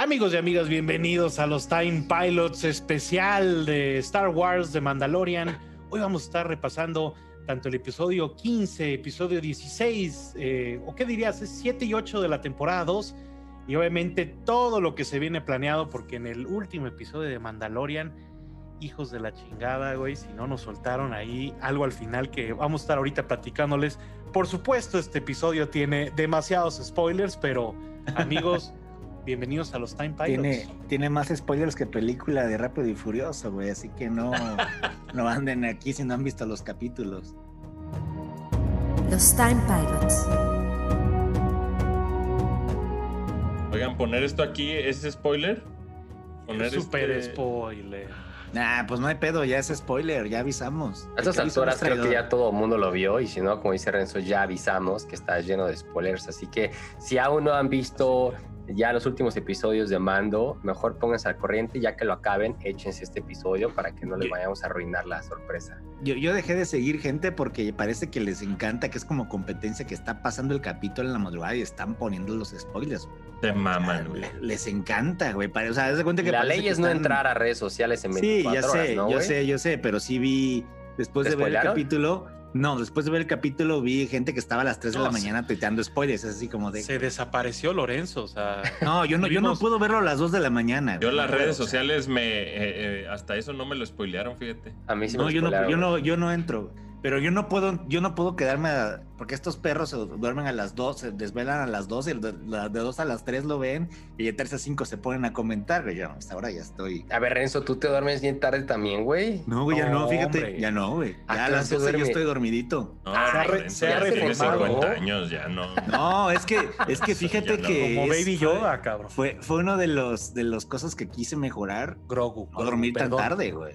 Amigos y amigas, bienvenidos a los Time Pilots especial de Star Wars de Mandalorian. Hoy vamos a estar repasando tanto el episodio 15, episodio 16, eh, o qué dirías, es 7 y 8 de la temporada 2, y obviamente todo lo que se viene planeado, porque en el último episodio de Mandalorian, hijos de la chingada, güey, si no nos soltaron ahí algo al final que vamos a estar ahorita platicándoles. Por supuesto, este episodio tiene demasiados spoilers, pero amigos... Bienvenidos a los Time Pilots. Tiene, tiene más spoilers que película de Rápido y Furioso, güey. Así que no, no anden aquí si no han visto los capítulos. Los Time Pilots. Oigan, poner esto aquí es spoiler. Poner super este... spoiler. Nah, pues no hay pedo, ya es spoiler, ya avisamos. A estas alturas creo que ya todo el mundo lo vio y si no, como dice Renzo, ya avisamos que está lleno de spoilers. Así que si aún no han visto ya los últimos episodios de Mando, mejor pónganse al corriente, ya que lo acaben, échense este episodio para que no les vayamos a arruinar la sorpresa. Yo, yo dejé de seguir gente porque parece que les encanta, que es como competencia que está pasando el capítulo en la madrugada y están poniendo los spoilers. De maman, güey. les encanta, güey. O sea, de cuenta que la ley es no entrar a redes sociales en 24 Sí, ya sé, ¿no, yo sé, yo sé, pero sí vi después de ver el capítulo no, después de ver el capítulo vi gente que estaba a las 3 de la mañana tuiteando spoilers, así como de... Se desapareció Lorenzo, o sea... No, yo no, yo no puedo verlo a las 2 de la mañana. Yo las redes sociales me... Eh, eh, hasta eso no me lo spoilearon, fíjate. A mí sí no, me yo no, yo no, yo no entro. Pero yo no puedo, yo no puedo quedarme a, porque estos perros se duermen a las 2, se desvelan a las 2, de, de 2 a las 3 lo ven y de 3 a 5 se ponen a comentar, ya hasta ahora ya estoy. A ver, Renzo, ¿tú te duermes bien tarde también, güey? No, güey, ya no, fíjate, hombre. ya no, güey. Ya a las 12 yo estoy dormidito. No, se ha, re, se ha reformado. 50 años, ya no. No, es que, es que fíjate no. que. Como Baby Yoda, cabrón. Fue, fue uno de los, de las cosas que quise mejorar. Grogu. No dormir tan tarde, güey.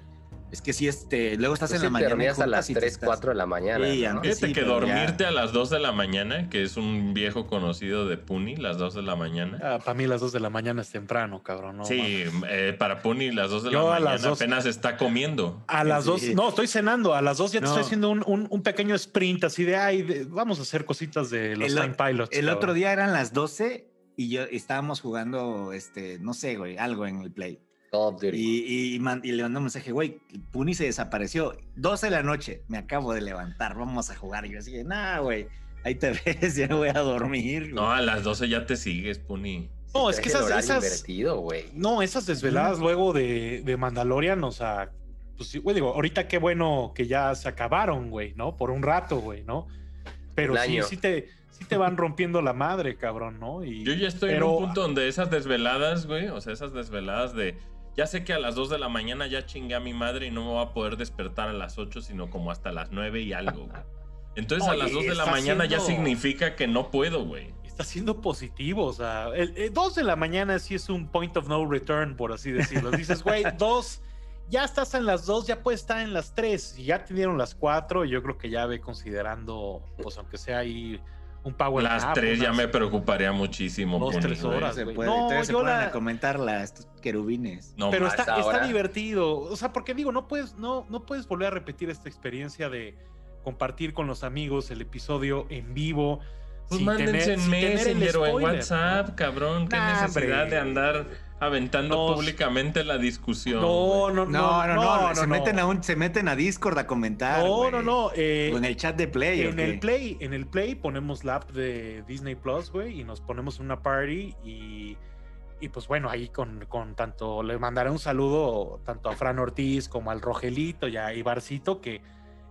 Es que si este, luego estás Tú en la mañana. Te dormías a las 3, estás... 4 de la mañana. Sí, ¿no? antes Fíjate sí, que dormirte ya... a las 2 de la mañana, que es un viejo conocido de Puni, las 2 de la mañana. Ah, para mí las 2 de la mañana es temprano, cabrón. No, sí, eh, para Puni las 2 de Yo la mañana apenas está comiendo. A las 2, sí. no, estoy cenando. A las 2 ya no. te estoy haciendo un, un, un, pequeño sprint así de, ay, de, vamos a hacer cositas de los el, Time Pilots. El cabrón. otro día eran las 12 y yo estábamos jugando, este, no sé, güey, algo en el Play. Y, y, man, y, le mandó un mensaje, güey, Puni se desapareció. 12 de la noche, me acabo de levantar, vamos a jugar. Y yo así, nah, güey, ahí te ves, ya voy a dormir. Güey. No, a las 12 ya te sigues, Puni. No, es que esas, esas no, esas desveladas mm. luego de, de Mandalorian, o sea, pues güey, digo, ahorita qué bueno que ya se acabaron, güey, ¿no? Por un rato, güey, ¿no? Pero sí, sí te, sí te van rompiendo la madre, cabrón, ¿no? Y, Yo ya estoy pero, en un punto donde esas desveladas, güey, o sea, esas desveladas de ya sé que a las 2 de la mañana ya chingué a mi madre y no me voy a poder despertar a las 8, sino como hasta las 9 y algo, güey. Entonces Oye, a las 2 de la mañana siendo... ya significa que no puedo, güey. Está siendo positivo, o sea, el, el 2 de la mañana sí es un point of no return, por así decirlo. Dices, güey, 2, ya estás en las 2, ya puedes estar en las 3, y ya te dieron las 4, yo creo que ya ve considerando, pues aunque sea ahí un power Las nap, tres unas, ya me preocuparía muchísimo. Dos, tres horas. Se puede, No, se yo ponen la- a comentarla, estos querubines. No pero está, ahora. está divertido. O sea, porque digo, no puedes, no, no puedes volver a repetir esta experiencia de compartir con los amigos el episodio en vivo. Pues sin mándense tener- en Messenger o en WhatsApp, ¿no? cabrón. Qué Nah, necesidad hombre. de andar aventando No, públicamente la discusión. No, no, No, no, no, se, no. Meten a un, se meten a Discord a comentar. No, no, no. eh, O en el chat de Play. ¿o en el Play, en el Play ponemos la app de Disney Plus, güey, y nos ponemos una party y, y pues bueno, ahí con, con tanto, le mandaré un saludo tanto a Fran Ortiz como al Rogelito y a Ibarcito, que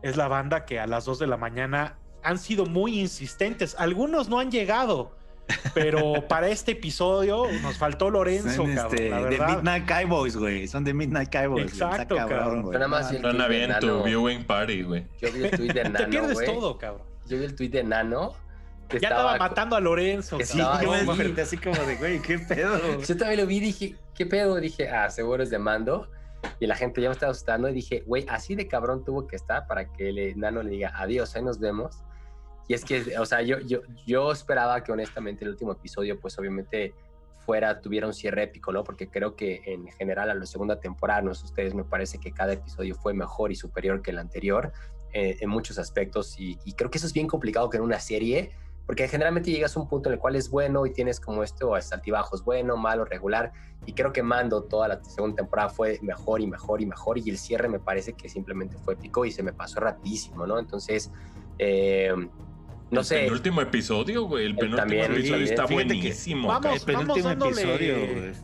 es la banda que a las 2 de la mañana han sido muy insistentes. Algunos no han llegado, pero para este episodio nos faltó Lorenzo, Son cabrón, este, la de verdad. Midnight Cowboys, güey. Son de Midnight Cowboys. güey. Está Exacto, cabrón. güey. Yo nada más vi el Suena de tu viewing party, güey. Yo vi el tweet de Nano, Te pierdes todo, cabrón. Yo vi el tweet de Nano. que Ya estaba estaba matando a Lorenzo. que Sí, yo me ahí. desperté así como de, güey, qué pedo. Yo también lo vi y dije, ¿qué pedo? Dije, ah, seguro es de mando. Y la gente ya me estaba asustando y dije, güey, así de cabrón tuvo que estar para que el Nano le diga, adiós, ahí nos vemos. Y es que, o sea, yo, yo, yo esperaba que honestamente el último episodio, pues obviamente fuera, tuviera un cierre épico, ¿no? Porque creo que en general a la segunda temporada, no sé ustedes, me parece que cada episodio fue mejor y superior que el anterior eh, en muchos aspectos. Y, y creo que eso es bien complicado que en una serie porque generalmente llegas a un punto en el cual es bueno y tienes como esto, es altibajos, bueno, malo, regular, y creo que Mando toda la segunda temporada fue mejor y mejor y mejor, y el cierre me parece que simplemente fue épico y se me pasó rapidísimo, ¿no? Entonces, eh, no sé. El último episodio, güey. El penúltimo episodio está buenísimo. Vamos, el penúltimo vamos episodio,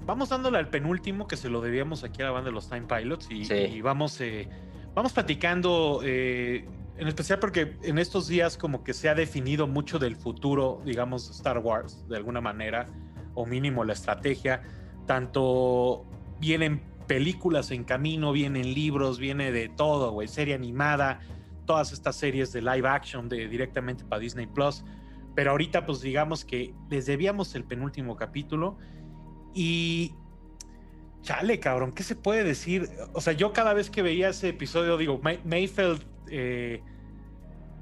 Vamos dándole al penúltimo que se lo debíamos aquí a la banda de los Time Pilots y, vamos, eh, vamos platicando. Eh, en especial porque en estos días como que se ha definido mucho del futuro, digamos, de Star Wars, de alguna manera, o mínimo la estrategia. Tanto vienen películas en camino, vienen libros, viene de todo, güey, serie animada, todas estas series de live action de directamente para Disney Plus. Pero ahorita, pues digamos que les debíamos el penúltimo capítulo y chale, cabrón, ¿qué se puede decir? O sea, yo cada vez que veía ese episodio, digo, Mayfield eh,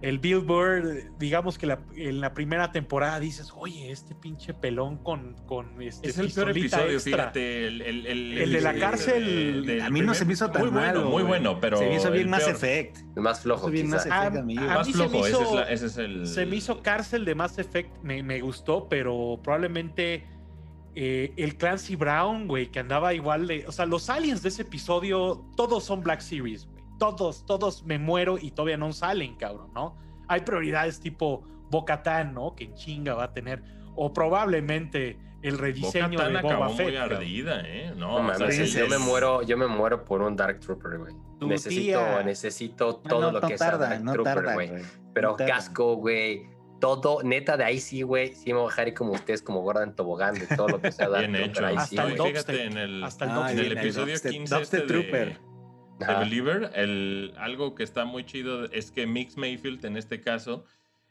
el Billboard, digamos que en la primera temporada dices, oye, este pinche pelón con, con este Es el peor episodio, fíjate. El, el, de la cárcel. a mí no se me hizo tan muy bueno, muy bueno, pero. Se me hizo bien más Effect. más flojo. Bien más effect, a, mí. más flojo, ese, es ese, es el. Se me hizo cárcel de Mass Effect, me, me gustó, pero probablemente. Eh, el Clancy Brown, güey, que andaba igual de. O sea, los aliens de ese episodio, todos son Black Series, güey todos, todos me muero y todavía no salen, cabrón, ¿no? Hay prioridades tipo Bocatán, ¿no? Que en chinga va a tener, o probablemente el rediseño de Boba Fett. Muy ardida, ¿eh? No, yo me muero, yo me muero por un Dark Trooper, güey. Necesito, necesito todo lo que tarda, sea Dark Trooper, güey. Pero casco, güey. Todo, neta, de ahí sí, güey. Sí me voy a dejar como ustedes, como Gordon Tobogán, de todo lo que sea Dark Bien Trooper. Hecho. Ahí hasta sí, el Fíjate en el, hasta el, ah, en el episodio 15 este Trooper. The Believer, el, algo que está muy chido es que Mix Mayfield, en este caso,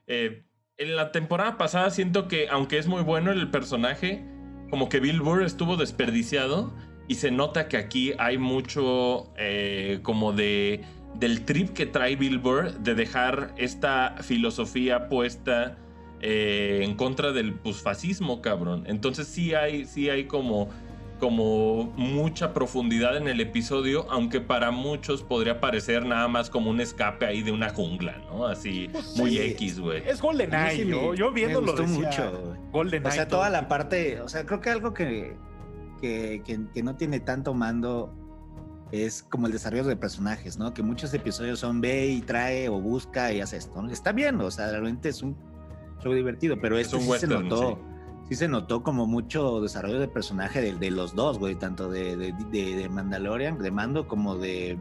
eh, en la temporada pasada siento que, aunque es muy bueno el personaje, como que Bill Burr estuvo desperdiciado y se nota que aquí hay mucho eh, como de del trip que trae Bill Burr de dejar esta filosofía puesta eh, en contra del pusfascismo, cabrón. Entonces sí hay, sí hay como como mucha profundidad en el episodio, aunque para muchos podría parecer nada más como un escape ahí de una jungla, ¿no? Así pues muy X, güey. Es Golden Eye, yo, yo viéndolo me gustó mucho. Golden O sea, toda la parte, o sea, creo que algo que, que, que, no tiene tanto mando es como el desarrollo de personajes, ¿no? Que muchos episodios son ve y trae o busca y hace esto. Está bien, o sea, realmente es un show divertido, pero esto sí se notó sí se notó como mucho desarrollo de personaje de, de los dos, güey, tanto de, de, de, Mandalorian, de Mando, como de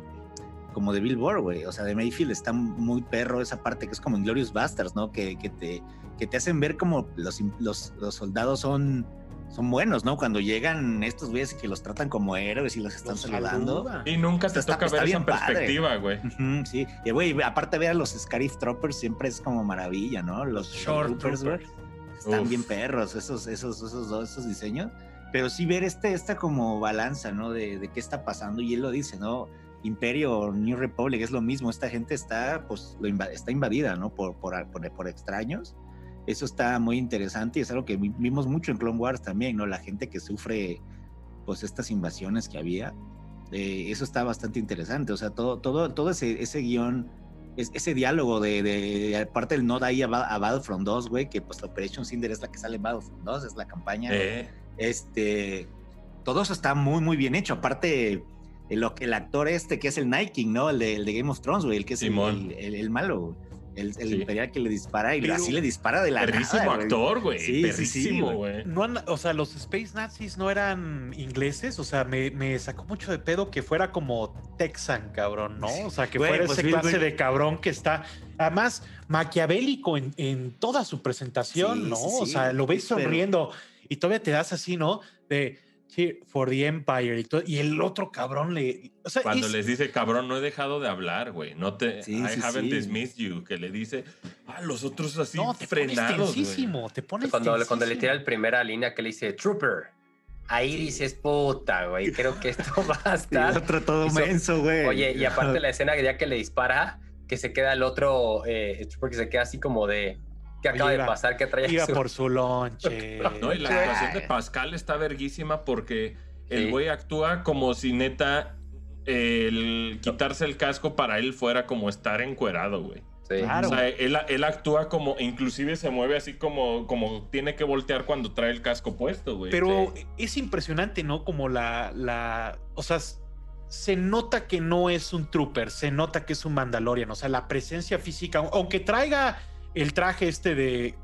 como de Bill Burr, güey. O sea, de Mayfield está muy perro esa parte que es como Inglorious Bastards, ¿no? Que, que, te, que te hacen ver como los, los, los soldados son, son buenos, ¿no? Cuando llegan estos güeyes y que los tratan como héroes y los están saludando. Y nunca te toca ver esa perspectiva, güey. sí, y güey, aparte ver a los Scarif Troopers siempre es como maravilla, ¿no? Los Short Troopers, güey están bien perros esos, esos, esos dos, esos diseños. Pero sí ver este, esta como balanza, ¿no? De, de, qué está pasando. Y él lo dice, ¿no? Imperio, New Republic, es lo mismo. Esta gente está, pues, lo está invadida, ¿no? Por, por, por, extraños. Eso está muy interesante y es algo que vimos mucho en Clone Wars también, ¿no? La gente que sufre, pues, estas invasiones que había. Eh, eso está bastante interesante. O sea, todo, todo, todo ese, ese guion ese diálogo de, de, parte del nod ahí a, Battlefront 2, güey, que pues la Operation Cinder es la que sale en Battlefront 2, es la campaña. Eh. Este, todo eso está muy, muy bien hecho. Aparte, el, el actor este que es el Night King, ¿no? El de, el de Game of Thrones, güey, el que es el, el, el, malo, el, el imperial que le dispara y así le dispara de la perrísimo actor, güey. Sí, perrísimo, güey. no, o sea, los Space Nazis no eran ingleses. O sea, me, me, sacó mucho de pedo que fuera como Texan, cabrón, ¿no? O sea, que fuera pues ese clase de cabrón que está. Además, maquiavélico en, en toda su presentación, ¿no? o sea, lo ves sonriendo y todavía te das así, ¿no? De for the Empire y, el otro cabrón le. Cuando les dice cabrón, no he dejado de hablar, güey. No te. I haven't dismissed you. Que le dice. Ah, los otros así no, te frenados. te pones cuando, cuando le tira la primera línea que le dice Trooper. Ahí dices, puta, güey, creo que esto va a estar. el otro todo menso, güey. Oye, y aparte la escena ya que le dispara, que se queda el otro, eh, porque se queda así como de, ¿Qué acaba de pasar? que traía Iba por su lonche. No, y la actuación de Pascal está verguísima porque el güey actúa como si neta el quitarse el casco para él fuera como estar encuerado, güey. Claro. O sea, él, actúa como, inclusive se mueve así como, como tiene que voltear cuando trae el casco puesto, güey. Pero es impresionante, ¿no? Como la, la, o sea, se nota que no es un trooper, se nota que es un Mandalorian, o sea, la presencia física, aunque traiga el traje este de,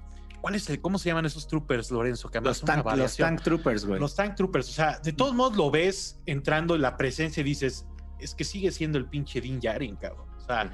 ¿cuál es el, cómo se llaman esos troopers, Lorenzo? Que los, tank, los tank troopers, güey. Los tank troopers, o sea, de todos modos lo ves entrando en la presencia y dices, es que sigue siendo el pinche Din Djarin, cabrón. O sea,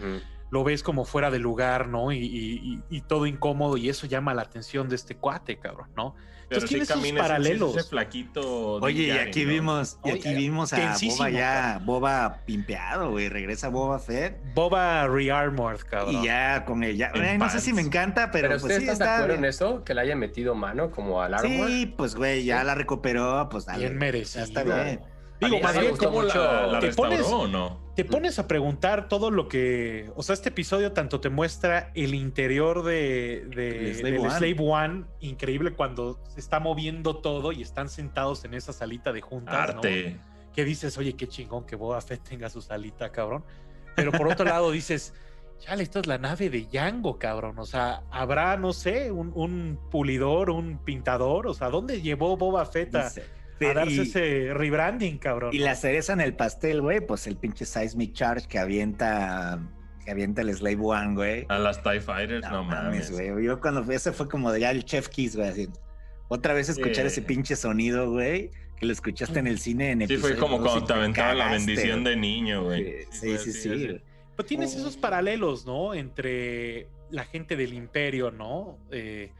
lo ves como fuera de lugar, ¿no? Y, todo incómodo y eso llama la atención de este cuate, cabrón, ¿no? Entonces tiene esos paralelos. Ese, flaquito Oye, y aquí vimos, y aquí vimos a Boba ya, Boba pimpeado, güey. Regresa Boba Fett. Boba rearmored, cabrón. Y ya con ella. No sé si me encanta, pero, ¿Pero pues sí está. de acuerdo en eso? Que le haya metido mano como al armor. Sí, pues güey, ya la recuperó, pues dale. Bien merecido. está bien. Digo, más bien, ¿cómo la, te pones, o no? Te pones a preguntar todo lo que. O sea, este episodio tanto te muestra el interior de, de Slave, One. increíble cuando se está moviendo todo y están sentados en esa salita de juntas. Arte. Que dices, oye, qué chingón que Boba Fett tenga su salita, cabrón. Pero por otro lado dices, chale, esto es la nave de Yango, cabrón. O sea, habrá, no sé, un, pulidor, un pintador. O sea, ¿dónde llevó Boba Fett a, a darse ese rebranding, cabrón. Y la cereza en el pastel, güey, pues el pinche Seismic Charge que avienta que avienta el Slave One, güey. A las TIE Fighters, no, mames. güey. Yo cuando fui, ese fue como de ya el Chef Kiss, güey, así. Otra vez escuchar ese pinche sonido, güey, que lo escuchaste en el cine en Sí, fue como cuando te aventaba la bendición de niño, güey. Sí, sí, sí. Pero tienes esos paralelos, ¿no? Entre la gente del imperio, ¿no? Eh,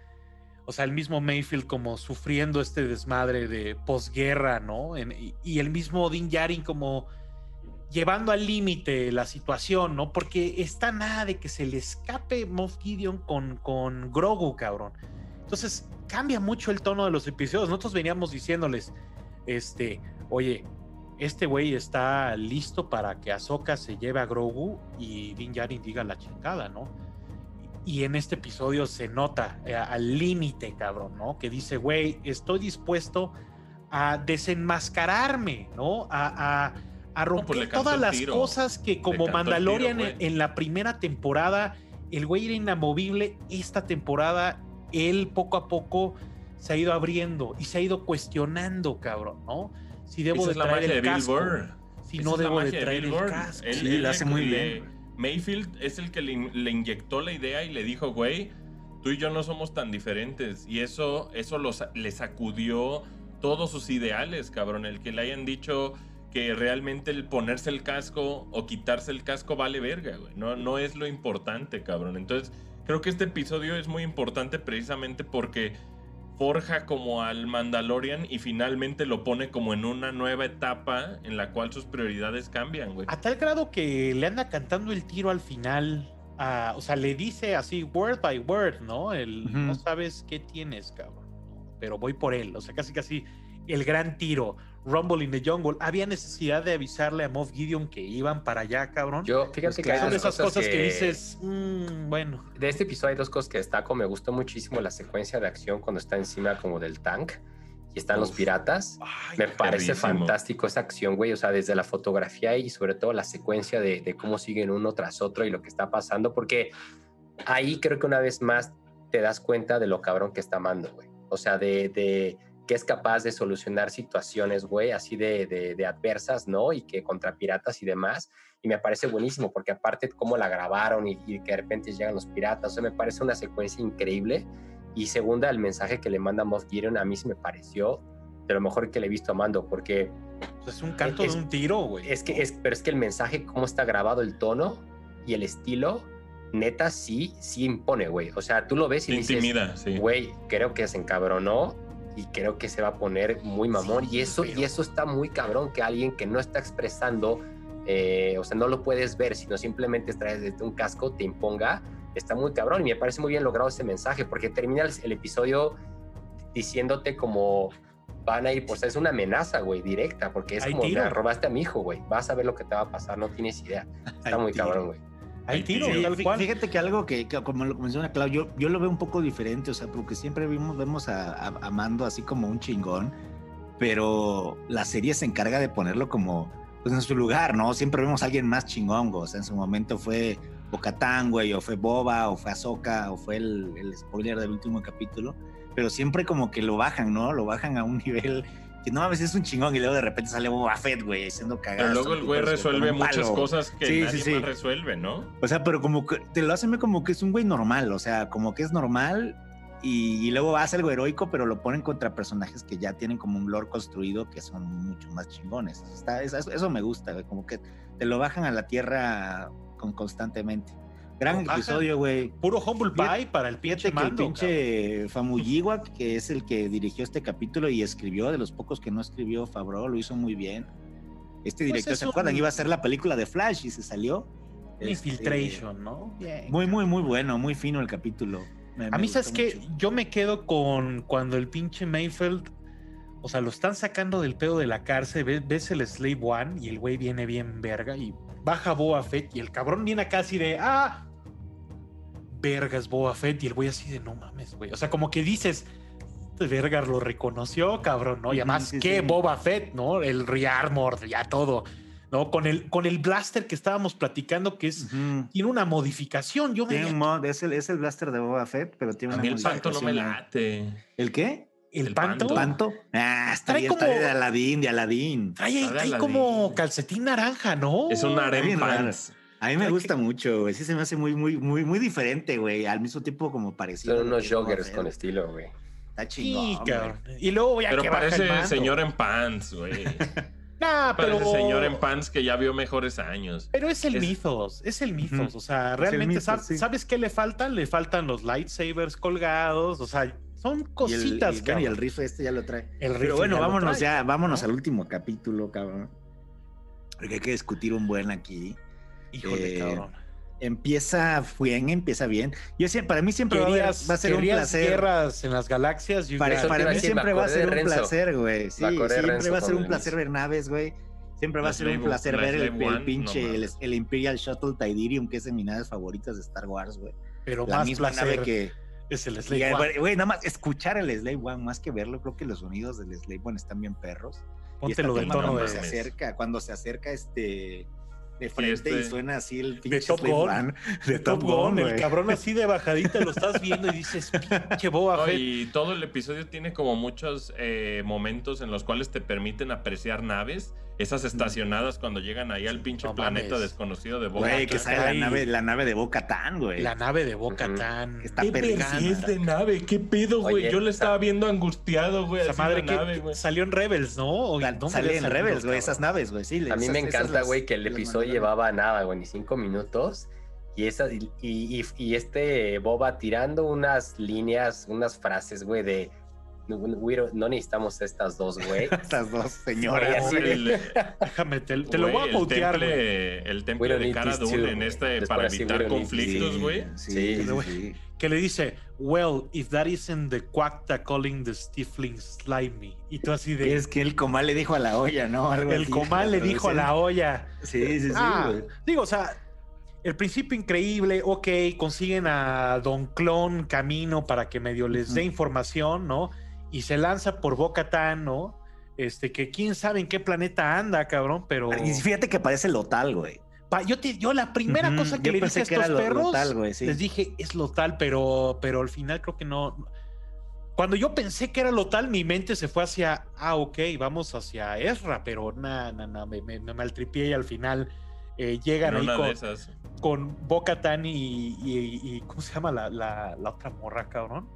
o sea, el mismo Mayfield como sufriendo este desmadre de posguerra, ¿no? y, el mismo Din Djarin como llevando al límite la situación, ¿no? Porque está nada de que se le escape Moff Gideon con, con Grogu, cabrón. Entonces cambia mucho el tono de los episodios. Nosotros veníamos diciéndoles, este, oye, este güey está listo para que Ahsoka se lleve a Grogu y Din Djarin diga la chingada, ¿no? Y en este episodio se nota eh, al límite, cabrón, ¿no? Que dice, güey, estoy dispuesto a desenmascararme, ¿no? A, a, pues romper todas las cosas que como Mandalorian en, la primera temporada, el güey era inamovible. Esta temporada, él poco a poco se ha ido abriendo y se ha ido cuestionando, cabrón, ¿no? Si debo de traer el casco, si no debo de traer el casco. sí, lo hace muy bien Mayfield es el que le, inyectó la idea y le dijo, güey, tú y yo no somos tan diferentes. Y eso, eso los, le sacudió todos sus ideales, cabrón. El que le hayan dicho que realmente el ponerse el casco o quitarse el casco vale verga, güey. No, no es lo importante, cabrón. Entonces, creo que este episodio es muy importante precisamente porque forja como al Mandalorian y finalmente lo pone como en una nueva etapa en la cual sus prioridades cambian, güey. A tal grado que le anda cantando el tiro al final. o sea, le dice así, word by word, ¿no? El, No sabes qué tienes, cabrón. Pero voy por él. O sea, casi casi el gran tiro. Rumble in the Jungle. Había necesidad de avisarle a Moff Gideon que iban para allá, cabrón. Yo, fíjate que son esas cosas, que, dices, mm, bueno. De este episodio hay dos cosas que destaco. Me gustó muchísimo la secuencia de acción cuando está encima como del tank y están los piratas. Me parece fantástico esa acción, güey. O sea, desde la fotografía y sobre todo la secuencia de, de cómo siguen uno tras otro y lo que está pasando, porque ahí creo que una vez más te das cuenta de lo cabrón que está Mando, güey. O sea, de, de que es capaz de solucionar situaciones, güey, así de, de, adversas, ¿no? Y que contra piratas y demás. Y me parece buenísimo porque aparte cómo la grabaron y, que de repente llegan los piratas, o sea, me parece una secuencia increíble. Y segunda, el mensaje que le manda Moff Gideon a mí se me pareció de lo mejor que le he visto a Mando, porque... Es un canto de un tiro, güey. Es que, es, pero es que el mensaje, cómo está grabado el tono y el estilo, neta sí, sí impone, güey. O sea, tú lo ves y Intimida, sí. güey, creo que se encabronó y creo que se va a poner muy mamón. y, eso, y eso está muy cabrón, que alguien que no está expresando, eh, o sea, no lo puedes ver, sino simplemente traes desde un casco, te imponga, está muy cabrón. Y me parece muy bien logrado ese mensaje, porque termina el, episodio diciéndote como van a ir, pues es una amenaza, güey, directa, porque es como, robaste a mi hijo, güey, vas a ver lo que te va a pasar, no tienes idea. Está muy cabrón, güey. Hay tiro, Fíjate que algo que, como lo menciona Claudio, yo, lo veo un poco diferente, o sea, porque siempre vimos, vemos a, Mando así como un chingón, pero la serie se encarga de ponerlo como pues, en su lugar, ¿no? Siempre vemos a alguien más chingón, o sea, en su momento fue Bocatán, güey, o fue Boba, o fue Ahsoka, o fue el, el spoiler del último capítulo, pero siempre como que lo bajan, ¿no? Lo bajan a un nivel que no mames, es un chingón y luego de repente sale Boba Fett, güey, siendo cagado. Pero luego el güey resuelve muchas cosas que sí, nadie sí, sí. resuelve, ¿no? O sea, pero como que te lo hacen como que es un güey normal, o sea, como que es normal y, luego hace algo heroico, pero lo ponen contra personajes que ya tienen como un lore construido que son mucho más chingones. Está, eso, eso, me gusta, güey, como que te lo bajan a la tierra con, constantemente. Gran episodio, güey. Puro Humble Pie para el pinche mando, El pinche Famuyiwa, que es el que dirigió este capítulo y escribió, de los pocos que no escribió Fabro, lo hizo muy bien. Este pues director, ¿se acuerdan? Iba a ser la película de Flash y se salió. Infiltration, este, ¿no? Muy, muy, muy bueno, muy fino el capítulo. a mí, ¿sabes que Yo me quedo con cuando el pinche Mayfield, o sea, lo están sacando del pedo de la cárcel, ves, ves el Slave One y el güey viene bien verga y baja Boa Fett y el cabrón viene acá así de, ah, vergas Boba Fett y el güey así de no mames, güey. O sea, como que dices, este vergas lo reconoció, cabrón, ¿no? Y además, ¿qué Boba Fett, no? El Rearmor, ya todo. ¿no? Con el, con el blaster que estábamos platicando, que es, tiene una modificación. Yo tiene un mod, es el, es el blaster de Boba Fett, pero tiene una el panto no me late. ¿El qué? ¿El, panto? panto? Ah, está bien, como, de Aladín, de Aladín. Trae, trae como calcetín naranja, ¿no? Es un harem a mí me gusta mucho, güey. Sí se me hace muy, muy, muy, muy diferente, güey. Al mismo tiempo como parecido. Son unos joggers con estilo, güey. Está chingón. Y luego voy a Pero parece el señor en pants, güey. nah, pero. Parece señor en pants que ya vio mejores años. Pero es el es... mythos, es el mythos. O sea, realmente, ¿sabes qué le faltan? Le faltan los lightsabers colgados. O sea, son cositas, y el, y, el rifle este ya lo trae. El Pero bueno, vámonos ya, vámonos al último capítulo, cabrón. Porque hay que discutir un buen aquí. Híjole, eh, cabrón. Empieza bien, empieza bien. Yo siempre, para mí siempre va a, ser un placer. guerras en las galaxias. Para, para mí siempre va a ser un placer, güey. Sí, siempre va a ser un placer ver naves, güey. Siempre va a ser un placer ver el, pinche, el, Imperial Shuttle Tidirium, que es de mis naves favoritas de Star Wars, güey. Pero la más misma nave que es el Slave One. Güey, nada más escuchar el Slave One, más que verlo, creo que los sonidos del Slave One están bien perros. Ponte lo del tono de... se acerca, cuando se acerca este de frente y, este, suena así el pinche de Top Gun. De Top, Gun, el cabrón así de bajadita lo estás viendo y dices, pinche Boba Fett. y todo el episodio tiene como muchos eh, momentos en los cuales te permiten apreciar naves esas estacionadas cuando llegan ahí al pinche planeta desconocido de Boca Güey, que sale la nave, la nave de Boca Tan, güey. La nave de Boca Tan. Está ¿Qué es de nave? ¿Qué pedo, güey? Yo le estaba viendo angustiado, güey. Esa madre que salió en Rebels, ¿no? salió en Rebels, güey, esas naves, güey. Sí, a mí me encanta, güey, que el episodio llevaba nada, güey, ni cinco minutos. Y, esa, y, y, y, este Boba tirando unas líneas, unas frases, güey, de no, necesitamos estas dos, güey. estas dos señoras. Déjame, te, lo voy a putear, güey. El temple de Cara Dune en este para evitar conflictos, güey. Sí, sí, Que le dice, well, if that isn't the quacta calling the stifling slimy. Y tú así de... Es que el comal le dijo a la olla, ¿no? el comal le dijo a la olla. Sí, sí, sí. Ah, digo, o sea, el principio increíble, ok, consiguen a Don Clon camino para que medio les dé información, ¿no? Y se lanza por Boca Tan, ¿no? Este, que quién sabe en qué planeta anda, cabrón, pero. Y fíjate que parece Lotal, güey. yo, yo la primera cosa que le dije a estos perros, les dije, es Lotal, pero, pero al final creo que no. Cuando yo pensé que era Lotal, mi mente se fue hacia, ah, ok, vamos hacia Ezra, pero nada, nada, na, me, me, maltripié y al final eh, llegan ahí con, con Boca Tan y, y, ¿cómo se llama la, la, la otra morra, cabrón?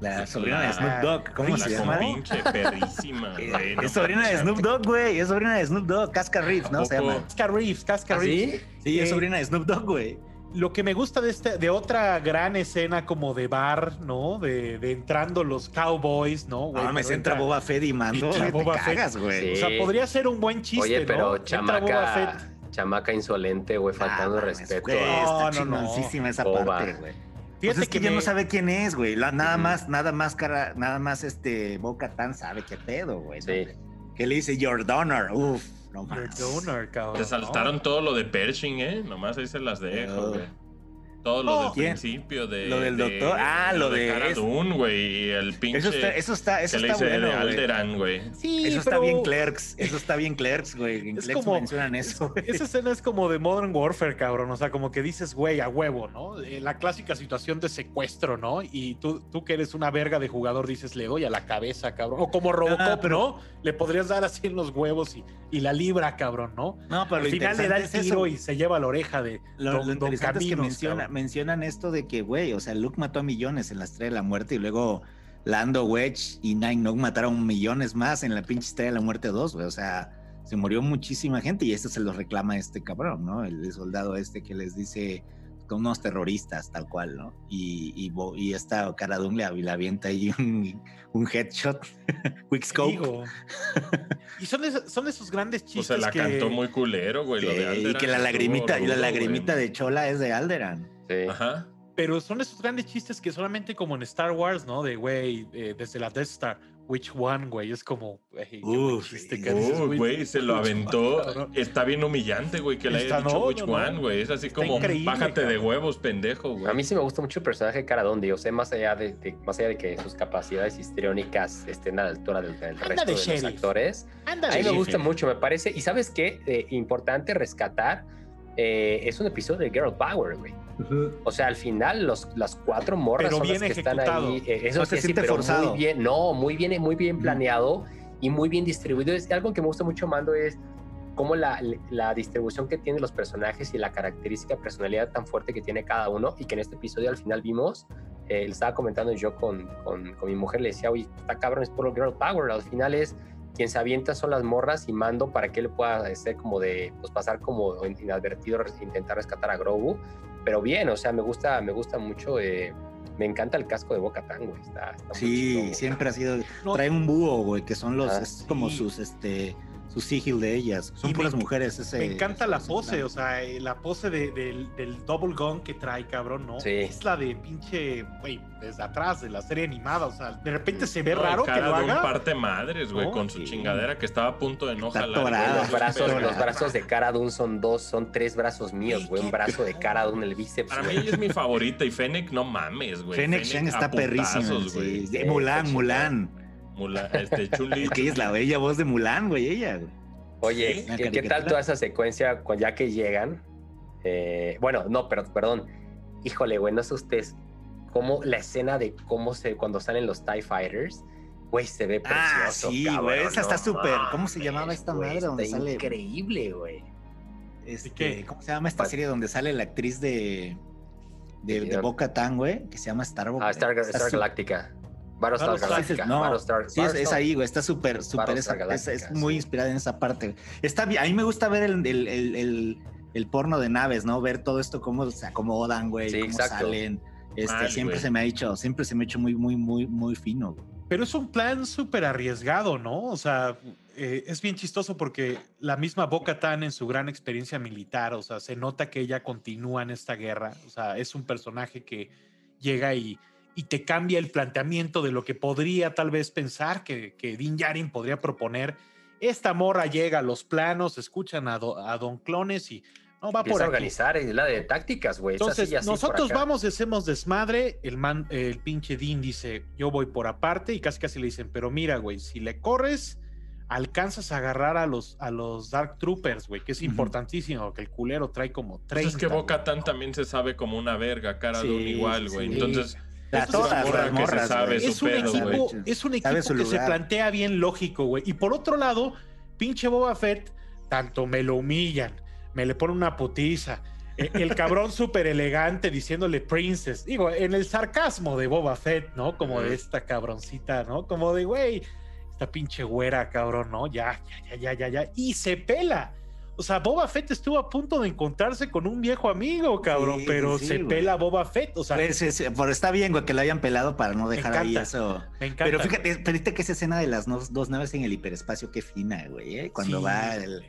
La sobrina de Snoop Dogg. ¿Cómo se llama? pinche perrísima, güey. es sobrina de Snoop Dogg, güey. Es sobrina de Snoop Dogg. Casca Reeves, ¿no? Se llama. Casca Reeves, Casca ¿Ah, Reeves. ¿Sí? Sí, es sobrina de Snoop Dogg, güey. Lo que me gusta de este, de otra gran escena como de bar, ¿no? De, de entrando los cowboys, ¿no? Güey, ah, me entra Boba Fett y mando. Te Boba cagas, güey. O sea, podría ser un buen chiste, Oye, pero ¿no? chamaca, chamaca insolente, güey, faltando ah, respeto. Güey, no, no, no. esa parte, güey. Fíjate pues es que, ya no sabe quién es, güey. nada más, nada más cara, nada más este Boca Tan sabe qué pedo, güey. Sí. Que le dice Your Donor, uf, no más. Your Donor, cabrón. Te saltaron todo lo de Pershing, eh. Nomás ahí se las dejo, güey. Todo lo del principio de. Lo del doctor. Ah, lo, de. Cara güey. Y el pinche. Eso está, eso está, eso está bueno. De Alderan, güey. Sí, eso está bien Clerks. Eso está bien Clerks, güey. En es Clerks como, mencionan eso. Esa escena es como de Modern Warfare, cabrón. O sea, como que dices, güey, a huevo, ¿no? Eh, la clásica situación de secuestro, ¿no? Y tú, tú que eres una verga de jugador dices, le doy a la cabeza, cabrón. O como Robocop, ah, pero... ¿no? Le podrías dar así en los huevos y, y la libra, cabrón, ¿no? No, pero al final le da el tiro y se lleva la oreja de lo, don, lo interesante es que menciona, mencionan esto de que, güey, o sea, Luke mató a millones en la Estrella de la Muerte y luego Lando, Wedge y Nine Nog mataron millones más en la pinche Estrella de la Muerte 2, güey. O sea, se murió muchísima gente y esto se lo reclama este cabrón, ¿no? El soldado este que les dice con unos terroristas, tal cual, ¿no? Y, y, y esta cara de le, le avienta ahí un, un headshot, quick scope. y son, esos, son esos grandes chistes. O sea, la cantó muy culero, güey, lo de Alderan. Y que la lagrimita, y la lagrimita de Chola es de Alderan. Sí. Ajá. Pero son esos grandes chistes que solamente como en Star Wars, ¿no? De, güey, eh, desde la Death Star, which one, güey? Es como, güey, chiste que güey, se lo aventó. Está bien humillante, güey, que le haya dicho which one, güey. Es así como, bájate de huevos, pendejo, güey. A mí sí me gusta mucho el personaje de Cara o sea, más allá de, más allá de que sus capacidades histriónicas estén a la altura del, resto de, los actores. a mí me gusta mucho, me parece. Y ¿sabes qué? Eh, importante rescatar, eh, es un episodio de Girl Power, güey. O sea, al final los, las cuatro morras son las que están ahí. Eh, eso se siente forzado. Muy bien, no, muy bien, muy bien planeado y muy bien distribuido. Es algo que me gusta mucho, Mando, es cómo la, la, distribución que tienen los personajes y la característica personalidad tan fuerte que tiene cada uno y que en este episodio al final vimos, eh, le estaba comentando yo con, con, con, mi mujer, le decía, oye, está cabrón, es puro girl power, al final es quien se avienta son las morras y mando para que él pueda ser como de, pues pasar como inadvertido, intentar rescatar a Grogu, pero bien, o sea, me gusta, me gusta mucho. Eh, me encanta el casco de Boca Tan, güey. Está, sí, siempre ha sido. Trae un búho, güey, que son los. Ah, es como sus, este su sigil de ellas. Son puras mujeres. Ese, me encanta la pose, o sea, eh, la pose del, double gun que trae, cabrón, ¿no? Sí. Es la de pinche, güey, desde atrás de la serie animada, o sea, de repente se ve raro que lo haga. parte madres, güey, con su chingadera que estaba a punto de no jalar. Los brazos, los brazos de Cara Dune son dos, son tres brazos míos, güey, un brazo de Cara Dune, el bíceps. Para mí ella es mi favorita y Fennec, no mames, güey. Fennec Shen está perrísimo. Mulan, Mulan. Mulan, este, Chuli. que es la bella voz de Mulan, güey, ella, Oye, ¿qué, tal toda esa secuencia ya que llegan? Eh, bueno, no, pero perdón. Híjole, güey, no sé ustedes cómo la escena de cómo se cuando salen los TIE Fighters, güey, se ve ah, precioso. Ah, sí, güey, esa está súper. ¿Cómo se llamaba esta madre donde sale? Increíble, güey. Este, ¿Cómo se llama esta serie donde sale la actriz de de, de Boca Tan, güey? Que se llama Star, ah, Star, Star Galactica. Battlestar Galactica. No, sí, es, ahí, güey. Está súper, súper. Es, muy inspirada en esa parte. Está bien. A mí me gusta ver el, el, el, el, porno de naves, ¿no? Ver todo esto, cómo se acomodan, güey. cómo salen. Este, siempre se me ha hecho, siempre se me ha hecho muy, muy, muy, muy fino, Pero es un plan súper arriesgado, ¿no? O sea, eh, es bien chistoso porque la misma Boca Tan en su gran experiencia militar, o sea, se nota que ella continúa en esta guerra. O sea, es un personaje que llega y y te cambia el planteamiento de lo que podría tal vez pensar que, que Din Yarin podría proponer. Esta morra llega a los planos, escuchan a, Don Clones y no va por organizar es la de tácticas, güey. Entonces, nosotros vamos y hacemos desmadre. El, man, el pinche Dean dice, yo voy por aparte. Y casi casi le dicen, pero mira, güey, si le corres, alcanzas a agarrar a los, a los Dark Troopers, güey, que es importantísimo, que el culero trae como 30. Pues es que Boca Tan también se sabe como una verga, cara de un igual, güey. Entonces es, un equipo, es un equipo que se plantea bien lógico, güey. Y por otro lado, pinche Boba Fett, tanto me lo humillan, me le ponen una putiza. E, el cabrón súper elegante diciéndole princess. Digo, en el sarcasmo de Boba Fett, ¿no? Como de esta cabroncita, ¿no? Como de, güey, esta pinche güera, cabrón, ¿no? Ya, ya, ya, ya, ya. Y se pela. O sea, Boba Fett estuvo a punto de encontrarse con un viejo amigo, cabrón, pero se pela Boba Fett. O sea, pues, pero está bien, güey, que lo hayan pelado para no dejar ahí eso. Me encanta. Pero fíjate, fíjate que esa escena de las dos, naves en el hiperespacio, qué fina, güey, ¿eh? Cuando va el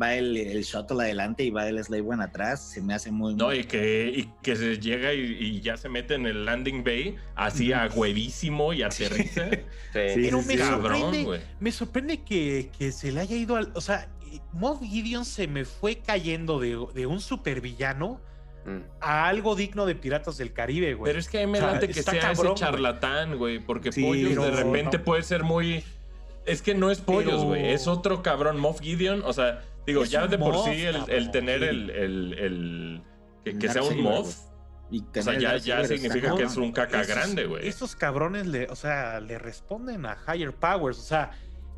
va el, el, shuttle adelante y va el Slave One atrás, se me hace muy... No, y que, y que se llega y, ya se mete en el landing bay, así a huevísimo y aterriza. sí, Pero me, sorprende, me sorprende que, que se le haya ido al... O sea, Mob Gideon se me fue cayendo de, un supervillano mm. a algo digno de Piratas del Caribe, güey. Pero es que hay me que sea ese charlatán, güey, porque Pollos de repente puede ser muy... Es que no es Pollos, güey, es otro cabrón, Moff Gideon, o sea, digo, ya de por sí el, tener el, el, que, sea un Moff... o sea, ya, ya significa que es un caca grande, güey. Estos cabrones le, o sea, le responden a higher powers. O sea,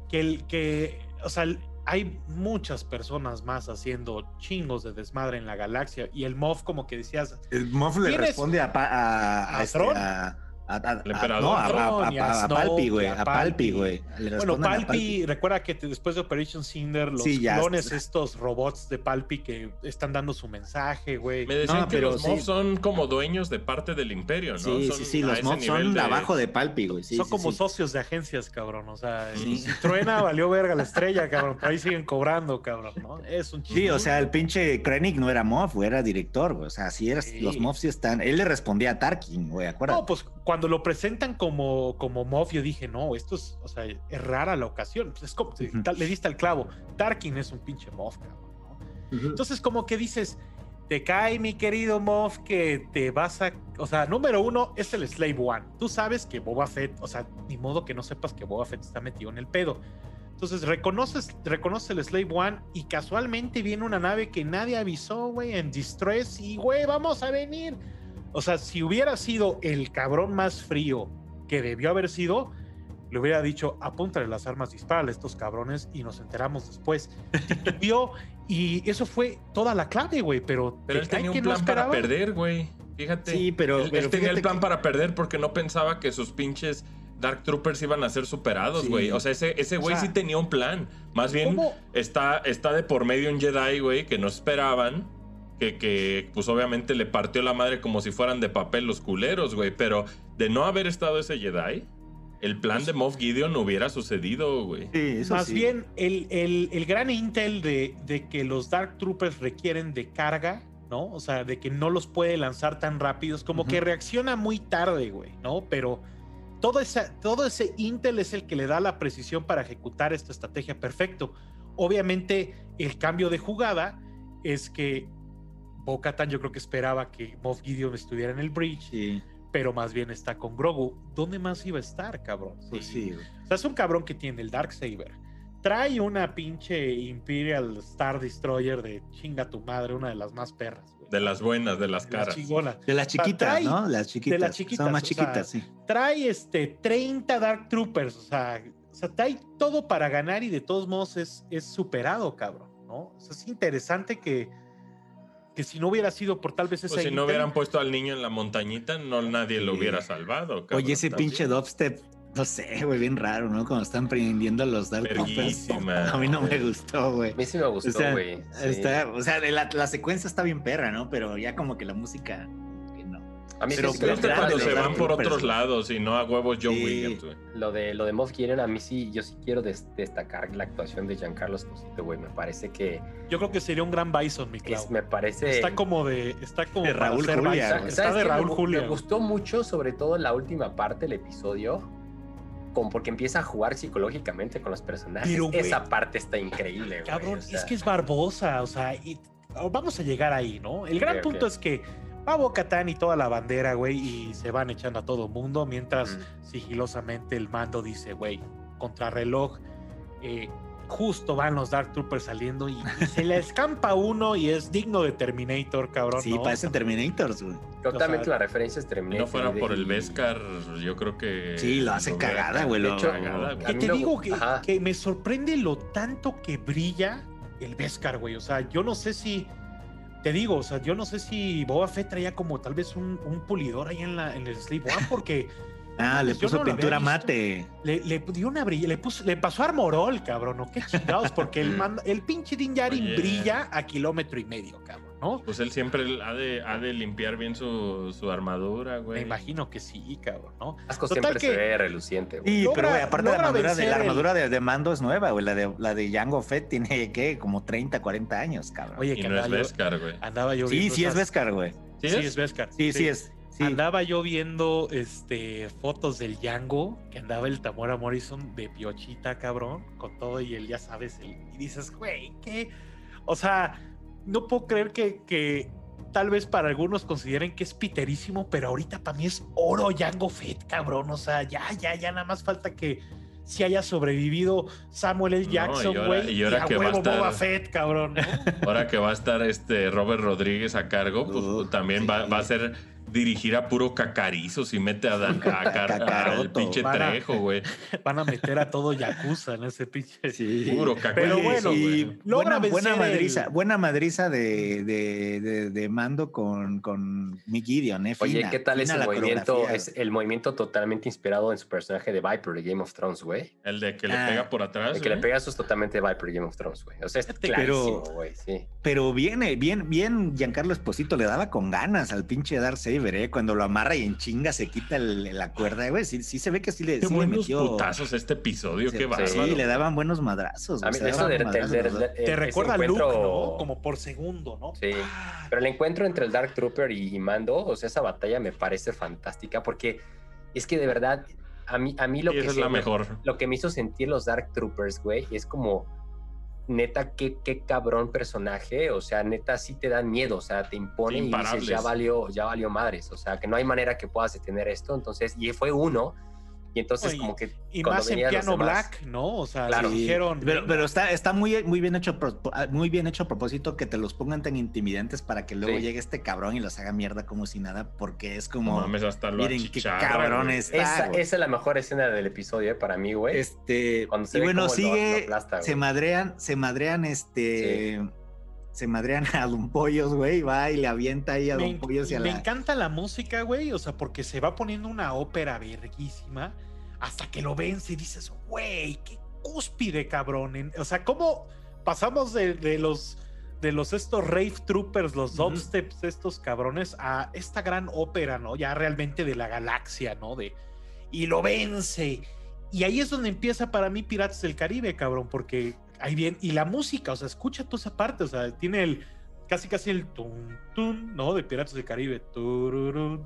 que el que, o sea, hay muchas personas más haciendo chingos de desmadre en la galaxia y el Moff como que decías el Moff le responde a, a, a, este, a, no, a, Palpi, güey. A Palpi, güey. Bueno, Palpi, recuerda que después de Operation Cinder, los clones, estos robots de Palpi que están dando su mensaje, güey. Me decían que los Moff son como dueños de parte del imperio, ¿no? Sí, sí, sí. Los Moff son abajo de Palpi, güey. son como socios de agencias, cabrón. O sea, si truena, valió verga la estrella, cabrón. Por ahí siguen cobrando, cabrón, ¿no? Es un chido. Sí, o sea, el pinche Krennic no era Moff, güey, era director, güey. O sea, si eras, los Moff sí están. Él le respondía a Tarkin, güey, acuérdate. No, pues cuando lo presentan como, como Moff, yo dije, no, esto es, o sea, es rara la ocasión. Es como, le diste al clavo. Tarkin es un pinche Moff, cabrón. Entonces, como que dices, te cae, mi querido Moff, que te vas a. O sea, número uno es el Slave One. Tú sabes que Boba Fett, o sea, ni modo que no sepas que Boba Fett está metido en el pedo. Entonces reconoces, reconoce el Slave One y casualmente viene una nave que nadie avisó, güey, en distress y, güey, vamos a venir. O sea, si hubiera sido el cabrón más frío que debió haber sido, le hubiera dicho, apúntale las armas, dispárale a estos cabrones y nos enteramos después. Vio y eso fue toda la clave, güey, pero... Pero él tenía un plan para perder, güey. Fíjate. Sí, pero... Él, tenía el plan para perder porque no pensaba que sus pinches Dark Troopers iban a ser superados, güey. O sea, ese, ese güey sí tenía un plan. Más bien está, está de por medio un Jedi, güey, que no esperaban que, pues obviamente le partió la madre como si fueran de papel los culeros, güey. Pero de no haber estado ese Jedi, el plan de Moff Gideon no hubiera sucedido, güey. Sí, Más bien, el, el, gran intel de, de, que los Dark Troopers requieren de carga, ¿no? O sea, de que no los puede lanzar tan rápidos, como que reacciona muy tarde, güey, ¿no? Pero todo ese, todo ese intel es el que le da la precisión para ejecutar esta estrategia perfecto. Obviamente, el cambio de jugada es que bo yo creo que esperaba que Moff Gideon estuviera en el bridge, pero más bien está con Grogu. ¿Dónde más iba a estar, cabrón? Pues sí. O sea, es un cabrón que tiene el Dark Saber. Trae una pinche Imperial Star Destroyer de chinga tu madre, una de las más perras. De las buenas, de las caras. de las chiquitas, ¿no? Las chiquitas. De las chiquitas. Son más chiquitas, sí. Trae este 30 Dark Troopers, o sea, o sea, trae todo para ganar y de todos modos es, es superado, cabrón, ¿no? O sea, es interesante que que si no hubiera sido por tal vez esa. O si no hubieran puesto al niño en la montañita, no nadie lo hubiera salvado. Oye, ese pinche dubstep, no sé, güey, bien raro, ¿no? Cuando están prendiendo los Dark A mí no me gustó, güey. A mí sí me gustó, güey. O sea, la, la, secuencia está bien perra, ¿no? Pero ya como que la música a mí pero sí, cuando se van por otros lados y no a huevos John Williams, güey. Lo de, lo de Moff Gideon, a mí sí, yo sí quiero destacar la actuación de Giancarlo Esposito, güey. Me parece que. Yo creo que sería un gran Bison, mi Clau. me parece. Está como de. Está como de Raúl Julia. Está, de Raúl Julia. Me gustó mucho, sobre todo la última parte del episodio. Como porque empieza a jugar psicológicamente con los personajes. Esa parte está increíble, güey. Cabrón, es que es Barbosa, o sea, y vamos a llegar ahí, ¿no? El gran punto es que va Bocatán y toda la bandera, güey, y se van echando a todo mundo, mientras sigilosamente el mando dice, güey, contrarreloj, eh, justo van los Dark Troopers saliendo y, se le escampa uno y es digno de Terminator, cabrón. Sí, parece Terminator, güey. Totalmente la referencia es Terminator. No fuera por el Beskar, yo creo que. Sí, lo hace cagada, güey. De hecho, que te digo que, que, me sorprende lo tanto que brilla el Beskar, güey. O sea, yo no sé si te digo, o sea, yo no sé si Boba Fett traía como tal vez un, pulidor ahí en, la, en el Sleep One, porque. ah, le puso pintura mate. Le, le, dio una brilla, le, puso, le pasó armorol, cabrón, ¿no? Qué chingados, porque el, el pinche Din brilla a kilómetro y medio, cabrón. ¿No? Pues él siempre ha de, ha de limpiar bien su, su, armadura, güey. Me imagino que sí, cabrón, ¿no? Asco siempre se ve reluciente, güey. Sí, pero güey, aparte la armadura, de, la armadura de, mando es nueva, güey. La de, la de Jango Fett tiene, ¿qué? Como 30, 40 años, cabrón. Oye, que no es Beskar, güey. Andaba yo Sí, sí es Beskar, güey. ¿Sí, sí es Beskar. Sí, sí, es. Andaba yo viendo este, fotos del Django, que andaba el Tamora Morrison de piochita, cabrón, con todo y él, ya sabes, y dices, güey, ¿qué? O sea, no puedo creer que, que tal vez para algunos consideren que es piterísimo, pero ahorita para mí es oro Jango Fett, cabrón. O sea, ya, ya, ya nada más falta que si haya sobrevivido Samuel L. Jackson, güey. y, ahora, que va a estar, Fett, cabrón. Ahora que va a estar este Robert Rodríguez a cargo, pues también va, va, a ser dirigir a puro cacarizo si mete a, a, al pinche Trejo, güey. Van a meter a todo Yakuza en ese pinche. Sí. Puro cacarizo. Pero bueno, buena, buena madriza, buena madriza de, de, de, mando con, con Mick Gideon, ¿eh? Oye, ¿qué tal ese movimiento? Es el movimiento totalmente inspirado en su personaje de Viper de Game of Thrones, güey. El de que le ah. pega por atrás. El que le pega eso es totalmente Viper de Game of Thrones, güey. O sea, es clarísimo, güey, sí. Pero viene, bien, bien, Giancarlo Esposito le daba con ganas al pinche Darcy cuando lo amarra y en chinga se quita la cuerda, güey. Sí, se ve que sí le, qué buenos putazos este episodio, qué bárbaro. Sí, le daban buenos madrazos. Te recuerda a Luke, ¿no? Como por segundo, ¿no? Sí. Ah. Pero el encuentro entre el Dark Trooper y Mando, o sea, esa batalla me parece fantástica porque es que de verdad, a mí, a mí lo que... es la mejor. Lo que me hizo sentir los Dark Troopers, güey, es como neta, qué, qué cabrón personaje, o sea, neta, sí te dan miedo, o sea, te impone y dices, ya valió, ya valió madres, o sea, que no hay manera que puedas detener esto, entonces, y fue uno, y entonces como que... Y más en Piano Black, ¿no? O sea, claro. dijeron... Pero, pero, está, está muy, muy, bien hecho, ah, muy bien hecho a propósito que te los pongan tan intimidantes para que luego llegue este cabrón y los haga mierda como si nada, porque es como... mames, hasta lo miren qué cabrón está, esa, esa, es la mejor escena del episodio eh, para mí, güey. Este... Cuando se y bueno, sigue... se madrean, se madrean este se madrean a Don Pollos, güey, va y le avienta ahí a Don Pollos y a Me encanta la música, güey, o sea, porque se va poniendo una ópera verguísima hasta que lo vence y dices, güey, qué cúspide, cabrón. O sea, ¿cómo pasamos de, los de los estos rave troopers, los dubsteps, estos cabrones, a esta gran ópera, ¿no? Ya realmente de la galaxia, ¿no? De, y lo vence. Y ahí es donde empieza para mí Piratas del Caribe, cabrón, porque ahí bien, y la música, o sea, escucha toda esa parte, o sea, tiene el, casi casi el tum, tum, ¿no? De Piratas del Caribe, tururú,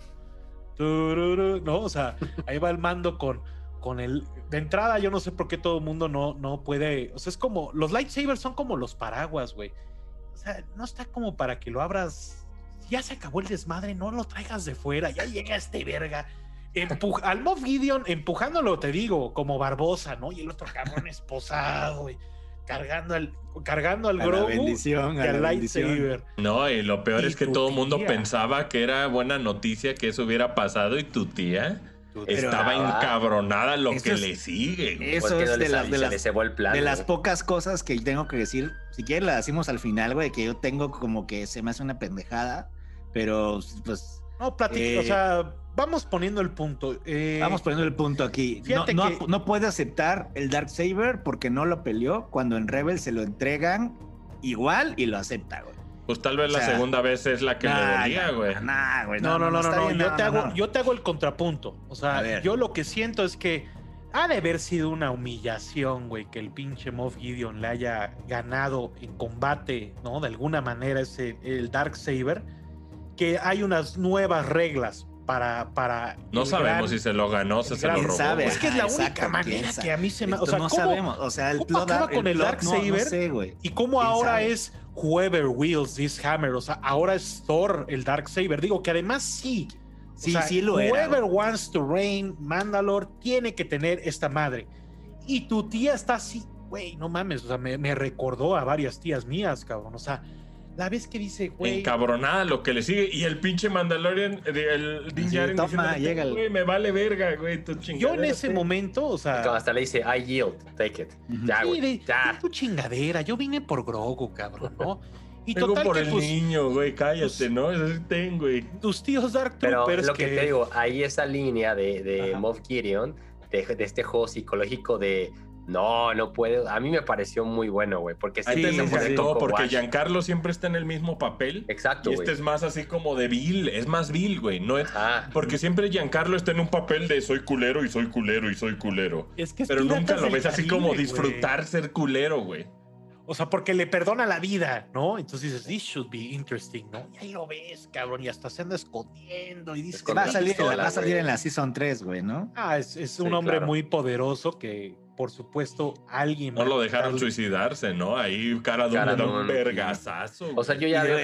tururú, ¿no? O sea, ahí va el mando con con el de entrada yo no sé por qué todo el mundo no no puede, o sea, es como los lightsabers son como los paraguas, güey. O sea, no está como para que lo abras. Ya se acabó el desmadre, no lo traigas de fuera, ya llega este verga. al Moff Gideon empujándolo, te digo, como Barbosa, ¿no? Y el otro cabrón esposado, güey cargando al cargando al Grogu bendición, y al lightsaber. No, y lo peor es que todo el mundo pensaba que era buena noticia que eso hubiera pasado y tu tía estaba encabronada lo que le sigue. Eso es de, las, de, las, pocas cosas que tengo que decir. Si quieres, la decimos al final, güey, que yo tengo como que se me hace una pendejada, pero pues. No, platica, o sea, vamos poniendo el punto. Eh, vamos poniendo el punto aquí. No, no, puede aceptar el Dark Saber porque no lo peleó cuando en Rebel se lo entregan igual y lo acepta, güey. Pues tal vez la segunda vez es la que le dolía, güey. no, no, no, no, yo, te hago, yo te hago el contrapunto. O sea, yo lo que siento es que ha de haber sido una humillación, güey, que el pinche Moff Gideon le haya ganado en combate, ¿no? De alguna manera ese, el Dark Saber, que hay unas nuevas reglas para, para no sabemos si se lo ganó, se, se lo robó. Sabe, es que es la única manera que a mí se me. O sea, no sabemos. O sea, el ¿cómo acaba con el, Dark Saber? y cómo ahora es whoever wields this hammer. O sea, ahora es Thor el Dark Saber. Digo que además sí. Sí, sí lo Whoever wants to reign Mandalore tiene que tener esta madre. Y tu tía está así, güey, no mames. O sea, me, me recordó a varias tías mías, cabrón. O sea, la vez que dice, güey. Encabronada lo que le sigue. Y el pinche Mandalorian, el Din Djarin toma, llega güey, me vale verga, güey, tu Yo en ese momento, o sea. Hasta le dice, I yield, take it. Ya, güey. Ya. tu chingadera. Yo vine por Grogu, cabrón, ¿no? Y Vengo total por el pues, niño, güey, cállate, pues, ¿no? Eso ten, güey. Tus tíos Dark Pero lo que, te digo, ahí esa línea de, de Moff Gideon, de, de este juego psicológico de no, no puede. A mí me pareció muy bueno, güey. Porque sí, sí, todo, porque Giancarlo siempre está en el mismo papel. Exacto. Y este es más así como de Bill. Es más Bill, güey. No es. Porque siempre Giancarlo está en un papel de soy culero y soy culero y soy culero. Es que Pero nunca lo ves así como disfrutar ser culero, güey. O sea, porque le perdona la vida, ¿no? Entonces dices, this should be interesting, ¿no? Y ahí lo ves, cabrón, y hasta se anda escondiendo y dice... Va a salir, va a salir en la Season 3, güey, ¿no? Ah, es, un hombre muy poderoso que por supuesto, alguien. No lo dejaron suicidarse, ¿no? Ahí cara de un vergazazo. O sea, yo ya veo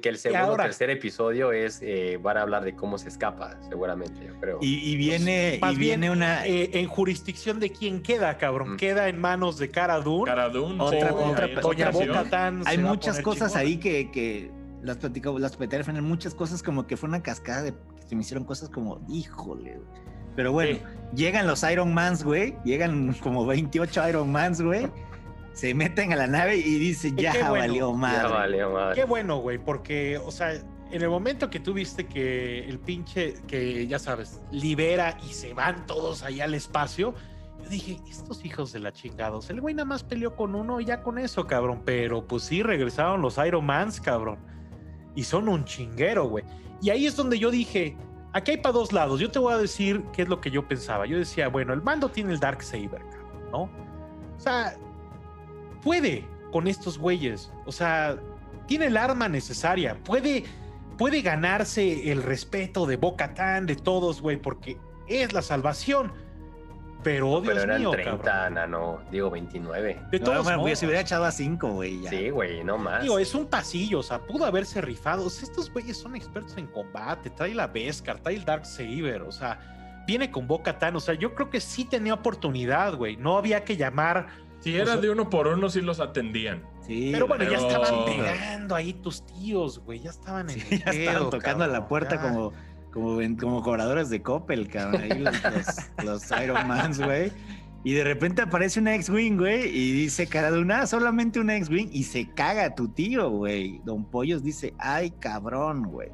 que el, segundo o tercer episodio es, eh, van a hablar de cómo se escapa, seguramente, yo creo. Y, viene, y viene una... Eh, en jurisdicción de quién queda, cabrón. Mm. Queda en manos de Cara Dune. Cara Dune. Otra, otra, otra, Hay muchas cosas ahí que, que las platicó, las final muchas cosas como que fue una cascada de que se me hicieron cosas como, híjole, Pero bueno, llegan los Iron Mans, güey, llegan como 28 Iron Mans, güey. Se meten a la nave y dicen, ya valió madre. Ya valió madre. Qué bueno, güey, porque, o sea, en el momento que tú viste que el pinche, que ya sabes, libera y se van todos allá al espacio, yo dije, estos hijos de la chingados, el güey nada más peleó con uno y ya con eso, cabrón. Pero pues sí, regresaron los Iron Mans, cabrón y son un chinguero, güey. Y ahí es donde yo dije, aquí hay para dos lados. Yo te voy a decir qué es lo que yo pensaba. Yo decía, bueno, el mando tiene el Dark Saber, ¿no? O sea, puede con estos güeyes. O sea, tiene el arma necesaria. Puede, puede ganarse el respeto de Boca Tan, de todos, güey, porque es la salvación. Pero, Dios Pero eran mío, 30, no, digo 29. De todos no, bueno, se hubiera echado a 5, güey. Sí, güey, no más. Digo, es un pasillo, o sea, pudo haberse rifado. estos güeyes son expertos en combate. Trae la Beskar, trae el Dark Saber, o sea, viene con Boca Tan. O sea, yo creo que sí tenía oportunidad, güey. No había que llamar. Si era de uno por uno, sí los atendían. Sí, pero bueno, ya estaban pegando ahí tus tíos, güey. Ya estaban en ya estaban tocando a la puerta como como, como cobradores de Coppel, cabrón, ahí los, los, Iron Mans, güey. Y de repente aparece una X-Wing, güey, y dice cara de una, solamente una X-Wing, y se caga tu tío, güey. Don Pollos dice, ay, cabrón, güey.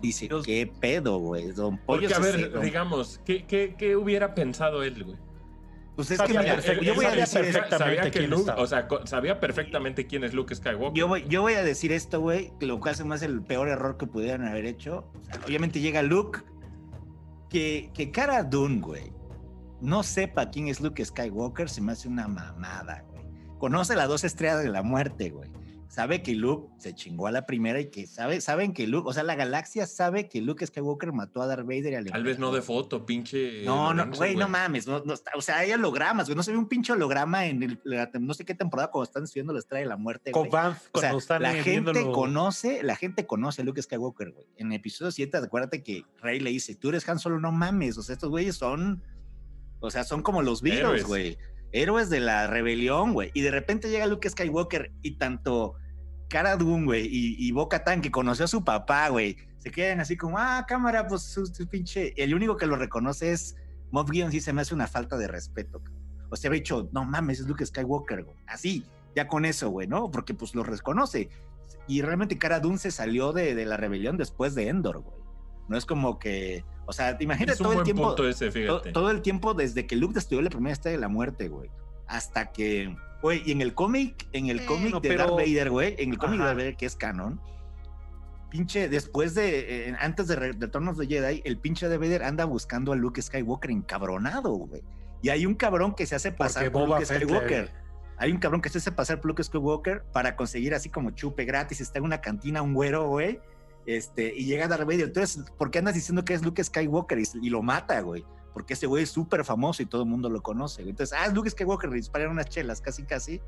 Dice, qué pedo, güey. Don Pollos. Porque, a ver, digamos, ¿qué, qué, ¿qué hubiera pensado él, güey? Pues es que yo voy a decir perfectamente quién Luke, o sea, sabía perfectamente quién es Luke Skywalker. Yo voy, yo voy a decir esto, güey, lo cual es más el peor error que pudieran haber hecho. obviamente llega Luke, que, que Cara Dune, güey, no sepa quién es Luke Skywalker, se me hace una mamada, güey. Conoce las dos estrellas de la muerte, güey sabe que Luke se chingó a la primera y que sabe, saben que Luke, o sea, la galaxia sabe que Luke Skywalker mató a Darth Vader y al Tal vez no de foto, pinche. No, no, güey, no mames. No, o sea, hay hologramas, güey. No se ve un pinche holograma en el, no sé qué temporada cuando están estudiando la estrella de la muerte. Con Banff, o sea, están la gente conoce, la gente conoce a Luke Skywalker, güey. En el episodio 7, acuérdate que Rey le dice, tú eres Han Solo, no mames. O sea, estos güeyes son, o sea, son como los virus, güey héroes de la rebelión, güey. Y de repente llega Luke Skywalker y tanto Cara Dune, güey, y, y Boca Tan, que conoció a su papá, güey, se quedan así como, ah, cámara, pues su, pinche. El único que lo reconoce es Moff Gideon, sí se me hace una falta de respeto. O sea, había dicho, no mames, es Luke Skywalker, güey. Así, ya con eso, güey, ¿no? Porque pues lo reconoce. Y realmente Cara Dune se salió de, de la rebelión después de Endor, güey. No es como que, o sea, te imaginas todo el tiempo. Ese, todo, el tiempo desde que Luke destruyó la primera estrella de la muerte, güey. Hasta que Güey, y en el cómic, en el cómic de Darth Vader, güey, en el cómic de Darth Vader que es canon, pinche, después de, eh, antes de Retornos de Jedi, el pinche de Vader anda buscando a Luke Skywalker encabronado, güey. Y hay un cabrón que se hace pasar por Luke Skywalker. Hay un cabrón que se hace pasar por Luke Skywalker para conseguir así como chupe gratis. Está en una cantina un güero, güey. Este, y llega Darth Vader. Entonces, ¿por qué andas diciendo que es Luke Skywalker? y lo mata, güey porque ese güey es súper famoso y todo el mundo lo conoce. Entonces, ah, es Luke Skywalker, le disparan unas chelas, casi, casi.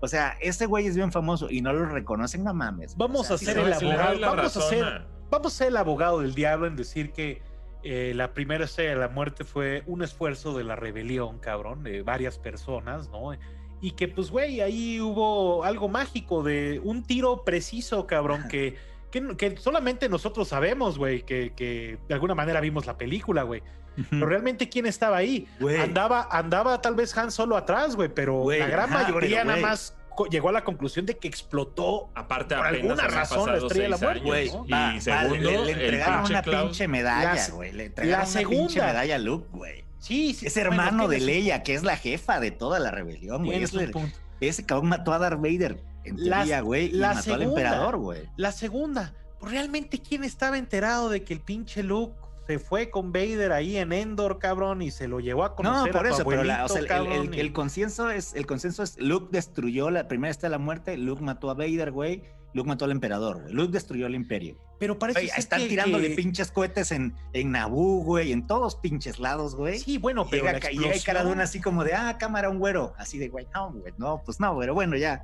O sea, ese güey es bien famoso y no lo reconocen, a mames. Vamos a ser el abogado, vamos a ser, vamos a ser el abogado del diablo en decir que eh, la primera estrella de la muerte fue un esfuerzo de la rebelión, cabrón, de varias personas, ¿no? Y que, pues, güey, ahí hubo algo mágico de un tiro preciso, cabrón, que, que, solamente nosotros sabemos, güey, que, que de alguna manera vimos la película, güey. Pero realmente, ¿quién estaba ahí? Andaba, andaba tal vez Han solo atrás, güey, pero la gran mayoría nada más llegó a la conclusión de que explotó aparte por alguna razón la estrella de la muerte. Y segundo, le, entregaron una pinche medalla, güey. Le entregaron la segunda, una pinche medalla a Luke, güey. Sí, sí. Es hermano de Leia, que es la jefa de toda la rebelión, güey. ese cabrón mató a Darth Vader en teoría, güey, y mató al emperador, güey. La segunda, ¿realmente quién estaba enterado de que el pinche Luke se fue con Vader ahí en Endor, cabrón, y se lo llevó a conocer. No, por eso, pero el, consenso es, el consenso es, Luke destruyó la primera de la muerte, Luke mató a Vader, güey, Luke mató al emperador, Luke destruyó el imperio. Pero parece que están tirándole pinches cohetes en, en Naboo, güey, en todos pinches lados, güey. Sí, bueno, pero llega, y hay cara de una así como de, ah, cámara, un güero. Así de, güey, no, güey, no, pues no, pero bueno, ya.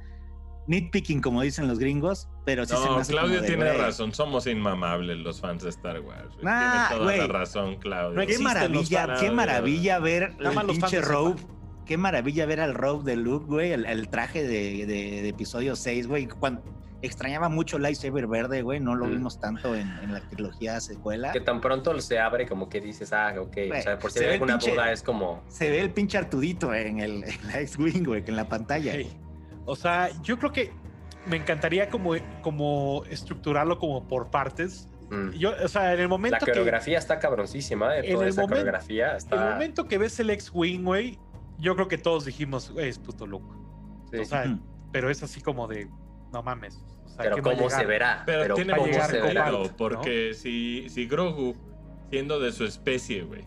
Nitpicking, como dicen los gringos, pero sí no, Claudio tiene razón, somos inmamables los fans de Star Wars. Ah, tiene toda la razón, Claudio. qué maravilla, qué maravilla ver el pinche Rogue qué maravilla ver al Rogue de Luke, güey, el, traje de, de, episodio 6, güey. Extrañaba mucho Lightsaber Verde, güey, no lo mm. vimos tanto en, en, la trilogía secuela. Que tan pronto se abre como que dices, ah, ok, o sea, por si hay alguna duda es como... Se ve el pinche Artudito en el X-Wing, güey, en la pantalla. O sea, yo creo que me encantaría como, como estructurarlo como por partes. Mm. Yo, o sea, en el momento La coreografía está cabroncísima, de toda esa coreografía está... En el momento que ves el X-Wing, güey, yo creo que todos dijimos, es puto loco. O sea, pero es así como de, no mames. pero cómo se verá. Pero, tiene cómo se verá. Porque si, si Grogu, siendo de su especie, güey,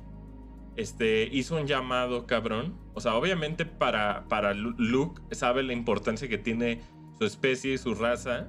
este, hizo un llamado cabrón. O sea, obviamente para, para Luke sabe la importancia que tiene su especie y su raza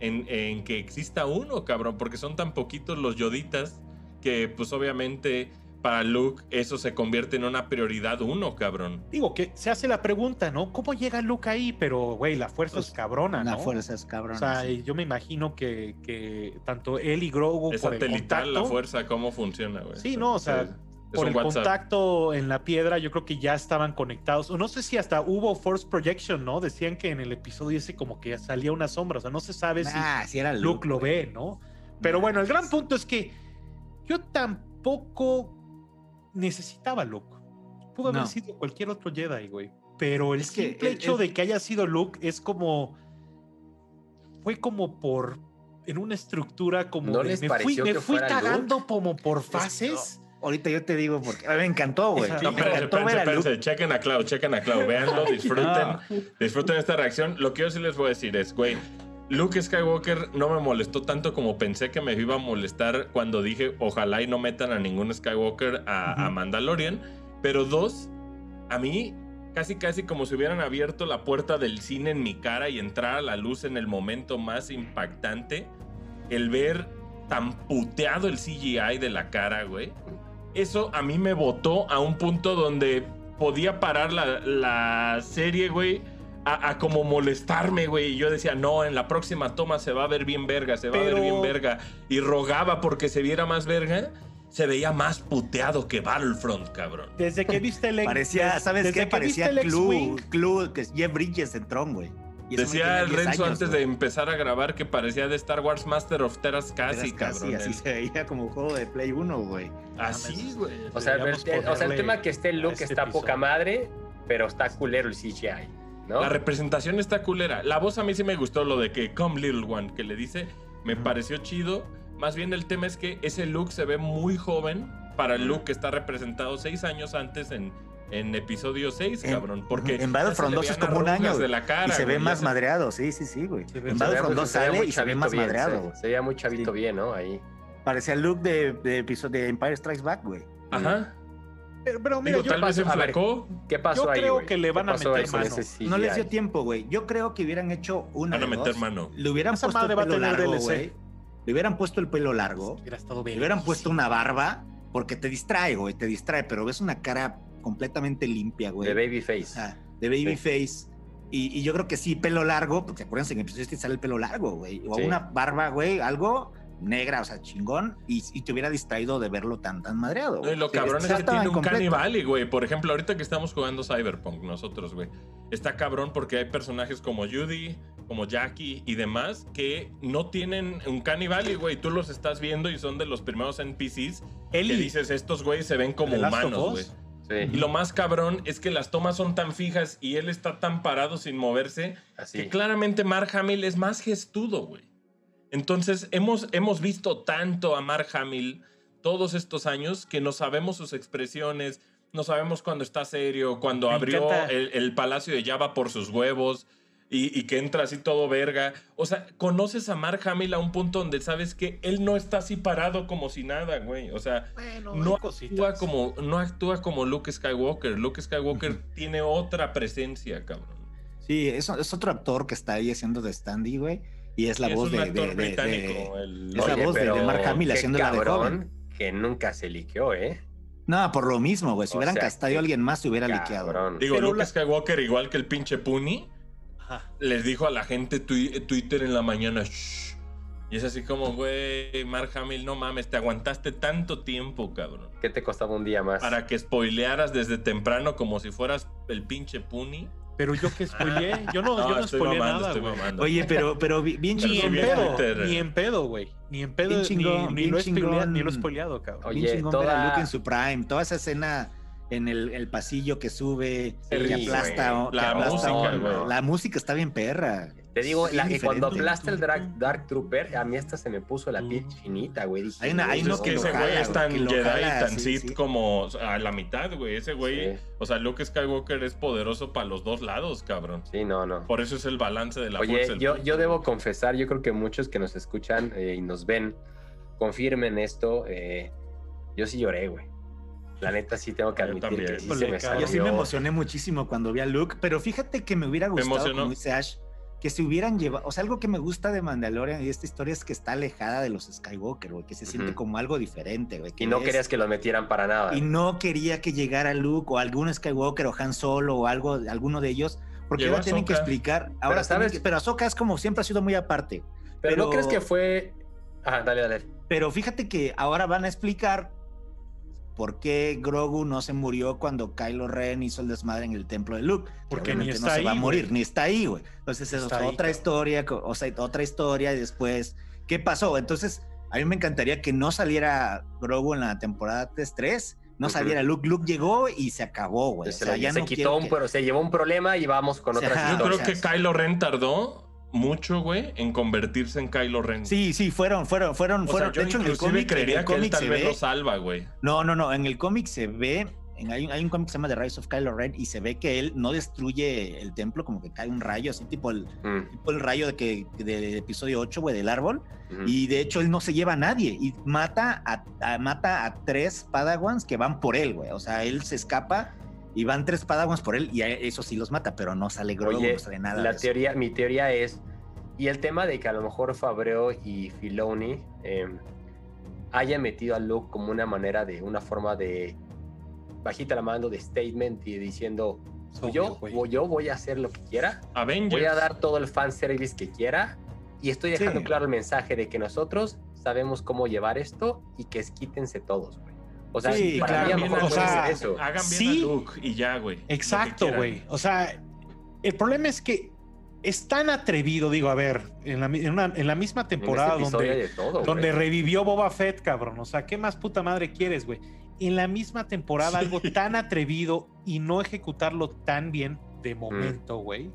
en, en que exista uno, cabrón, porque son tan poquitos los yoditas que pues obviamente para Luke eso se convierte en una prioridad uno, cabrón. Digo, que se hace la pregunta, ¿no? ¿Cómo llega Luke ahí? Pero, güey, la fuerza es pues, cabrona, ¿no? La fuerza es cabrona. O sea, yo me imagino que, que, tanto él y Grogu es por satelital la fuerza, ¿cómo funciona, güey? Sí, no, o sea, por el contacto en la piedra, yo creo que ya estaban conectados. O no sé si hasta hubo Force Projection, ¿no? Decían que en el episodio ese como que salía una sombra. O sea, no se sabe si, era Luke, lo ve, ¿no? Pero bueno, el gran punto es que yo tampoco necesitaba Luke. Pudo haber sido cualquier otro Jedi, güey. Pero el simple hecho de que haya sido Luke es como. Fue como por. En una estructura como. ¿No les me fui, me fui cagando como por fases. Ahorita yo te digo porque me encantó, güey. No, espérense, chequen a Clau, chequen a Clau, véanlo, disfruten, disfruten esta reacción. Lo que yo sí les voy a decir es, güey, Luke Skywalker no me molestó tanto como pensé que me iba a molestar cuando dije ojalá y no metan a ningún Skywalker a, Mandalorian. Pero dos, a mí casi casi como si hubieran abierto la puerta del cine en mi cara y entrar a la luz en el momento más impactante. El ver tan puteado el CGI de la cara, güey. Eso a mí me botó a un punto donde podía parar la, la serie, güey a, como molestarme, güey. Y yo decía, no, en la próxima toma se va a ver bien verga, se va a ver bien verga. Y rogaba porque se viera más verga. Se veía más puteado que Battlefront, cabrón. Desde que viste el Parecía, ¿sabes qué? Parecía Clue, Clue, que es Jeff Bridges en Tron, Decía Renzo antes de empezar a grabar que parecía de Star Wars Master of Teras casi, cabrón. Así se veía como un juego de Play 1, güey. Así, güey. O sea, el, o sea, el tema que esté el look está poca madre, pero está culero el CGI. La representación está culera. La voz a mí sí me gustó lo de que Come Little One, que le dice, me pareció chido. Más bien el tema es que ese look se ve muy joven para el look que está representado seis años antes en, en episodio 6, cabrón. Porque en Battlefront 2 es como un año. De la cara, y se ve más madreado, sí, sí, sí, güey. En Battlefront 2 sale y se ve más madreado. Se, veía muy chavito bien, ¿no? Ahí. Parecía el look de, de, de Empire Strikes Back, güey. Ajá. Pero, mira, tal vez se enflacó. ¿Qué pasó yo ahí? Yo creo que le van a meter mano. No les dio tiempo, güey. Yo creo que hubieran hecho una. Van a meter mano. Le hubieran puesto el pelo largo, güey. Le hubieran puesto el pelo largo. le hubieran puesto una barba. Porque te distrae, güey. Te distrae. Pero ves una cara completamente limpia, güey. De baby face. de baby face. Y, yo creo que sí, pelo largo. Porque acuérdense que en episodio este sale el pelo largo, güey. O una barba, güey. Algo negra, o sea, chingón, y, te hubiera distraído de verlo tan, tan madreado. lo cabrón es que tiene un canibali, güey. Por ejemplo, ahorita que estamos jugando Cyberpunk nosotros, güey, está cabrón porque hay personajes como Judy, como Jackie y demás que no tienen un canibali, güey. Tú los estás viendo y son de los primeros NPCs Eli. que dices, estos güeyes se ven como humanos, güey. Y lo más cabrón es que las tomas son tan fijas y él está tan parado sin moverse que claramente Mark Hamill es más gestudo, güey. Entonces, hemos, hemos visto tanto a Mark Hamill todos estos años que no sabemos sus expresiones, no sabemos cuando está serio, cuando abrió el, palacio de Java por sus huevos y, que entra así todo verga. O sea, conoces a Mark Hamill a un punto donde sabes que él no está así parado como si nada, güey. O sea, no, actúa como, no actúa como Luke Skywalker. Luke Skywalker tiene otra presencia, cabrón. Sí, es, es otro actor que está ahí haciendo de Standy, güey Y es la voz de, de, el... es la voz de, Mark Hamill haciendo la de joven. Que nunca se liqueó, ¿eh? No, por lo mismo, güey. Si hubieran castado a alguien más, se hubiera liqueado. Digo, Pero Luke Skywalker, igual que el pinche Puni, les dijo a la gente Twitter en la mañana, Y es así como, güey, Mark Hamill, no mames, te aguantaste tanto tiempo, cabrón. ¿Qué te costaba un día más? Para que spoilearas desde temprano como si fueras el pinche Puni. Pero yo que spoileé, yo no, yo no spoileé nada, güey. Oye, pero, pero bien chingón. Ni en pedo, ni en pedo, güey. Ni en pedo, chingón, ni, lo spoileado, ni, lo he spoileado, cabrón. Oye, bien chingón toda... Luke en su prime, toda esa escena en el, el pasillo que sube, que aplasta, que la, aplasta música, la música está bien perra. Te digo, la, cuando aplasta el Dark, Dark Trooper, a mí hasta se me puso la piel chinita, güey. hay, una, hay uno que ese güey es tan Jedi y tan Sith como a la mitad, güey. Ese güey, o sea, Luke Skywalker es poderoso para los dos lados, cabrón. Sí, no, no. Por eso es el balance de la Oye, yo, yo debo confesar, yo creo que muchos que nos escuchan eh, y nos ven confirmen esto. Eh, yo sí lloré, güey. La neta sí tengo que admitir que sí se me Yo sí me emocioné muchísimo cuando vi a Luke, pero fíjate que me hubiera gustado, como dice Ash, que se hubieran llevado, o sea, algo que me gusta de Mandalorian y esta historia es que está alejada de los Skywalker, güey, que se siente como algo diferente, güey. Y no querías que lo metieran para nada. Y no quería que llegara Luke o algún Skywalker o Han Solo o algo, alguno de ellos, porque ahora tienen que explicar. Ahora pero, sabes, pero Ahsoka es como siempre ha sido muy aparte. Pero, no crees que fue. Ajá, dale, dale. Pero fíjate que ahora van a explicar por qué Grogu no se murió cuando Kylo Ren hizo el desmadre en el templo de Luke. Porque ni está no se va a morir, ni está ahí, güey. Entonces, es otra historia, o sea, otra historia y después, ¿qué pasó? Entonces, a mí me encantaría que no saliera Grogu en la temporada 3, no saliera Luke. Luke llegó y se acabó, güey. Se, o sea, ya se quitó un, pero se llevó un problema y vamos con otra historia. Yo creo que Kylo Ren tardó mucho, güey, en convertirse en Kylo Ren. Sí, sí, fueron, fueron, fueron, fueron. de hecho, en el cómic, creería que él tal vez lo salva, güey. No, no, no. En el cómic se ve. En, hay, un cómic que se llama The Rise of Kylo Ren y se ve que él no destruye el templo, como que cae un rayo, así tipo el, mm. tipo el rayo de que del episodio 8, güey, del árbol. Y de hecho él no se lleva a nadie y mata a, mata a tres Padawans que van por él, güey. O sea, él se escapa y van tres Padawans por él y eso sí los mata, pero no sale Grogu, no sale nada. La teoría, mi teoría es, y el tema de que a lo mejor Fabreo y Filoni eh, hayan metido a Luke como una manera de, una forma de bajita la mano de statement y diciendo, yo, yo voy a hacer lo que quiera, voy a dar todo el fanservice que quiera y estoy dejando claro el mensaje de que nosotros sabemos cómo llevar esto y que es quítense todos, güey. O sea, para mí a lo mejor eso. Hagan bien a Luke y ya, güey. Exacto, güey. O sea, el problema es que es tan atrevido, digo, a ver, en la, en la misma temporada donde, donde revivió Boba Fett, cabrón. O sea, ¿qué más puta madre quieres, güey? En la misma temporada, algo tan atrevido y no ejecutarlo tan bien de momento, güey.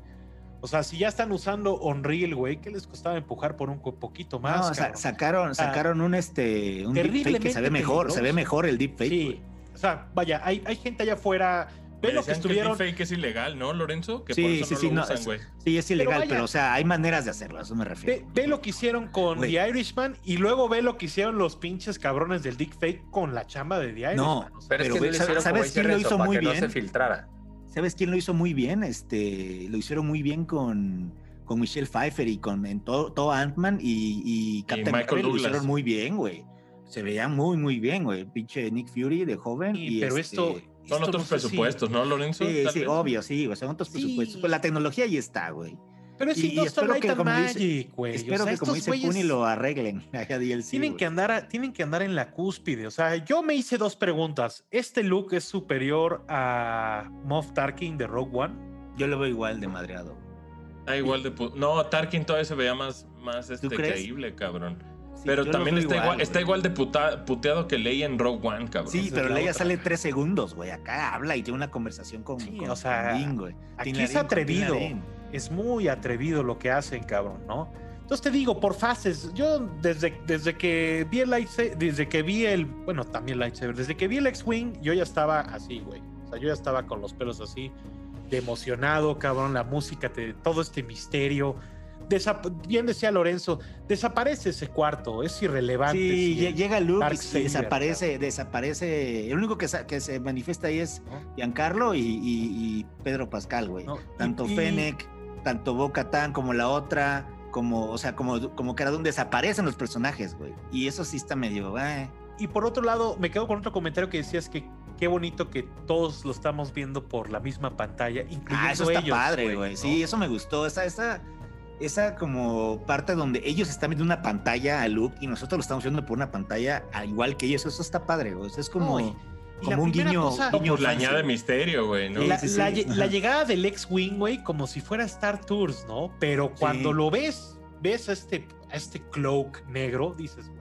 O sea, si ya están usando Unreal, güey, ¿qué les costaba empujar por un poquito más? No, sacaron, sacaron un este un deepfake que se ve mejor, se ve mejor el deepfake. Sí. O sea, vaya, hay, hay gente allá afuera Ve lo que estuvieron. Que fake es ilegal, ¿no, Lorenzo? Que sí, sí, sí, no, sí, es ilegal, pero, o sea, hay maneras de hacerlo, a eso me refiero. Ve, lo que hicieron con The Irishman y luego ve lo que hicieron los pinches cabrones del Dick Fake con la chamba de The Irishman. No, pero, es que ¿sabes, quién lo hizo muy bien? No se filtrara. ¿Sabes quién lo hizo muy bien? Este, lo hicieron muy bien con, con Michelle Pfeiffer y con en todo, todo Ant-Man y, y Captain Marvel lo hicieron muy bien, güey. Se veía muy, muy bien, güey. Pinche Nick Fury de joven. Y, pero esto este, son otros presupuestos, ¿no, Lorenzo? Sí, sí, obvio, sí, güey, son otros presupuestos. Pues la tecnología ahí está, güey. Pero si no espero que, como Magic, güey. Espero que, como dice Puni, lo arreglen. tienen, que andar, tienen que andar en la cúspide. O sea, yo me hice dos preguntas. ¿Este look es superior a Moff Tarkin de Rogue One? Yo lo veo igual de madreado. Ah, igual de... No, Tarkin todavía se veía más, más este, creíble, cabrón pero también está igual, está igual de puteado que Leia en Rogue One, cabrón. Sí, pero Leia sale tres segundos, güey. Acá habla y tiene una conversación con, sí, o sea, güey. Aquí es atrevido. Es muy atrevido lo que hacen, cabrón, ¿no? Entonces te digo, por fases, yo desde, desde que vi el desde que vi el, bueno, también el lightsaber, desde que vi el X-Wing, yo ya estaba así, güey. O sea, yo ya estaba con los pelos así, de emocionado, cabrón, la música, todo este misterio bien decía Lorenzo, desaparece ese cuarto, es irrelevante. Sí, llega Luke y desaparece, desaparece. El único que, que, se manifiesta ahí es Giancarlo y, Pedro Pascal, güey. Tanto Fennec, tanto Boca Tan como la otra. como, o sea, como, como que era donde desaparecen los personajes, güey. Y eso sí está medio, eh. Y por otro lado, me quedo con otro comentario que decías que qué bonito que todos lo estamos viendo por la misma pantalla, incluyendo ah, eso está padre, güey. Sí, eso me gustó. Esa, esa, esa como parte donde ellos están viendo una pantalla a Luke y nosotros lo estamos viendo por una pantalla igual que ellos. Eso está padre, güey. es como como un guiño, guiño la añade misterio, güey, ¿no? La, llegada del X-Wing, güey, como si fuera Star Tours, ¿no? Pero cuando lo ves, ves a este, a este cloak negro, dices, güey.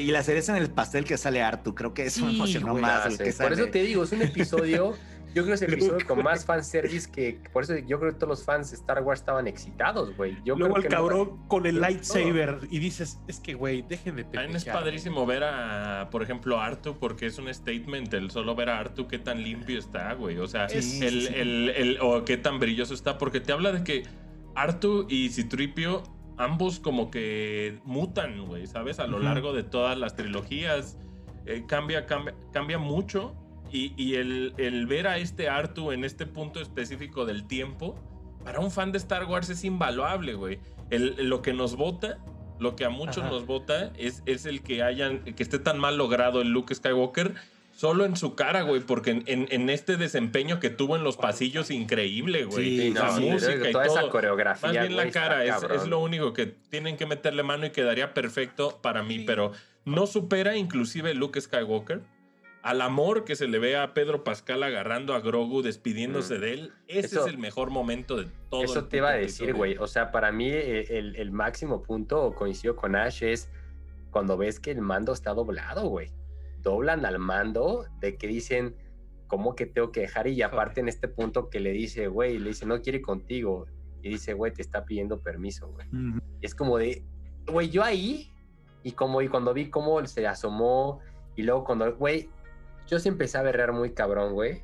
Y la cereza en el pastel que sale Artu, creo que eso me emocionó más. Por eso te digo, es un episodio Yo creo que es el episodio con más fanservice que. Por eso yo creo que todos los fans de Star Wars estaban excitados, güey. Luego el cabrón con el lightsaber y dices, es que, güey, déjenme También es padrísimo ver a, por ejemplo, Artu, porque es un statement el solo ver a Artu qué tan limpio está, güey. O sea, el, El, el, o qué tan brilloso está, porque te habla de que Artu y Citripio ambos como que mutan, güey, ¿sabes? A lo largo de todas las trilogías. Eh, cambia, cambia, cambia mucho y, el, ver a este Artu en este punto específico del tiempo, para un fan de Star Wars es invaluable, güey. lo que nos vota, lo que a muchos nos vota, es, es el que hayan, que esté tan mal logrado el Luke Skywalker solo en su cara, güey, porque en, este desempeño que tuvo en los pasillos, increíble, güey. Sí, la música y toda esa coreografía. Más bien la cara, es, es, lo único que tienen que meterle mano y quedaría perfecto para mí, pero no supera inclusive Luke Skywalker al amor que se le ve a Pedro Pascal agarrando a Grogu, despidiéndose mm. de él, ese es el mejor momento de todo. Eso te iba a decir, güey. O sea, para mí eh, el, máximo punto, coincido con Ash, es cuando ves que el mando está doblado, güey. Doblan al mando de que dicen, ¿cómo que tengo que dejar? Y aparte en este punto que le dice, güey, le dice, no quiere contigo. Y dice, güey, te está pidiendo permiso, güey. Y es como de, güey, yo ahí, y como, y cuando vi cómo se asomó, y luego cuando, güey, yo sí empecé a berrear muy cabrón, güey.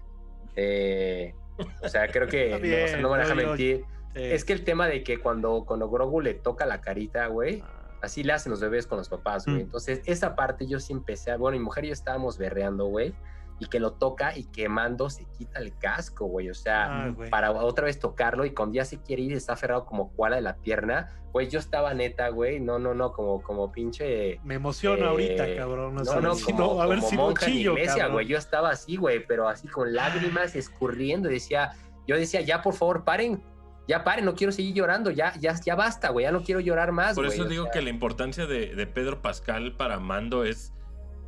Eh, o sea, creo que no, me deja mentir. Es que el tema de que cuando, cuando Grogu le toca la carita, güey, ah. así le hacen los bebés con los papás, güey. Mm. Entonces, esa parte yo sí empecé a. Bueno, mi mujer y yo estábamos berreando, güey y que lo toca y quemando se quita el casco, güey. O sea, ah, para otra vez tocarlo y cuando ya se quiere ir está aferrado como cuala de la pierna. Güey, yo estaba neta, güey. No, no, no, como, como pinche. Me emociona ahorita, eh, cabrón. No, no, como, a ver si mochillo, iglesia, güey. Yo estaba así, güey, pero así con lágrimas escurriendo. Decía, yo decía, ya por favor, paren. Ya paren, no quiero seguir llorando, ya, ya, ya basta, güey, ya no quiero llorar más. Por eso digo que la importancia de, de Pedro Pascal para Mando es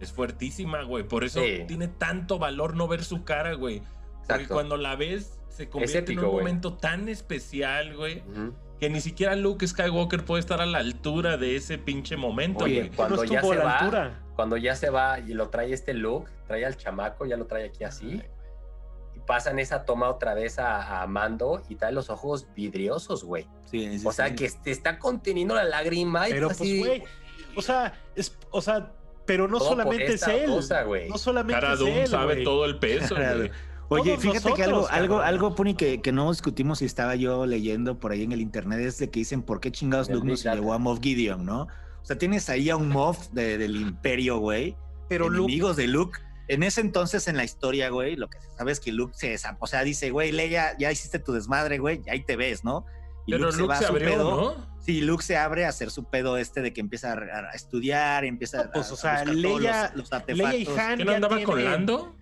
es fuertísima, güey. Por eso tiene tanto valor no ver su cara, güey. Porque cuando la ves, se convierte en un momento tan especial, güey. Que ni siquiera Luke Skywalker puede estar a la altura de ese pinche momento, güey. Cuando ya se va, cuando ya se va y lo trae este Luke, trae al chamaco, ya lo trae aquí así. y pasan esa toma otra vez a, Mando y trae los ojos vidriosos, güey. Sí, o sea, que te está conteniendo la lágrima. Y Pero pues, güey, o sea, es, o sea, pero no solamente es él. no solamente Cara es él. sabe todo el peso. Oye, fíjate que algo, algo, algo, Puni, que, que, no discutimos y estaba yo leyendo por ahí en el internet es de que dicen por qué chingados Luke no se llevó a Moff Gideon, ¿no? O sea, tienes ahí a un Moff del Imperio, güey. Pero enemigos de Luke. En ese entonces en la historia, güey, lo que se sabe es que Luke se o sea, dice, güey, Leia, ya hiciste tu desmadre, güey, ahí te ves, ¿no? Y Pero Luke, se, abrió, ¿no? Sí, Luke se abre a hacer su pedo este de que empieza a, estudiar, empieza a, pues, o sea, Leia, los, artefactos. Leia y Han ¿Que no andaba con Lando?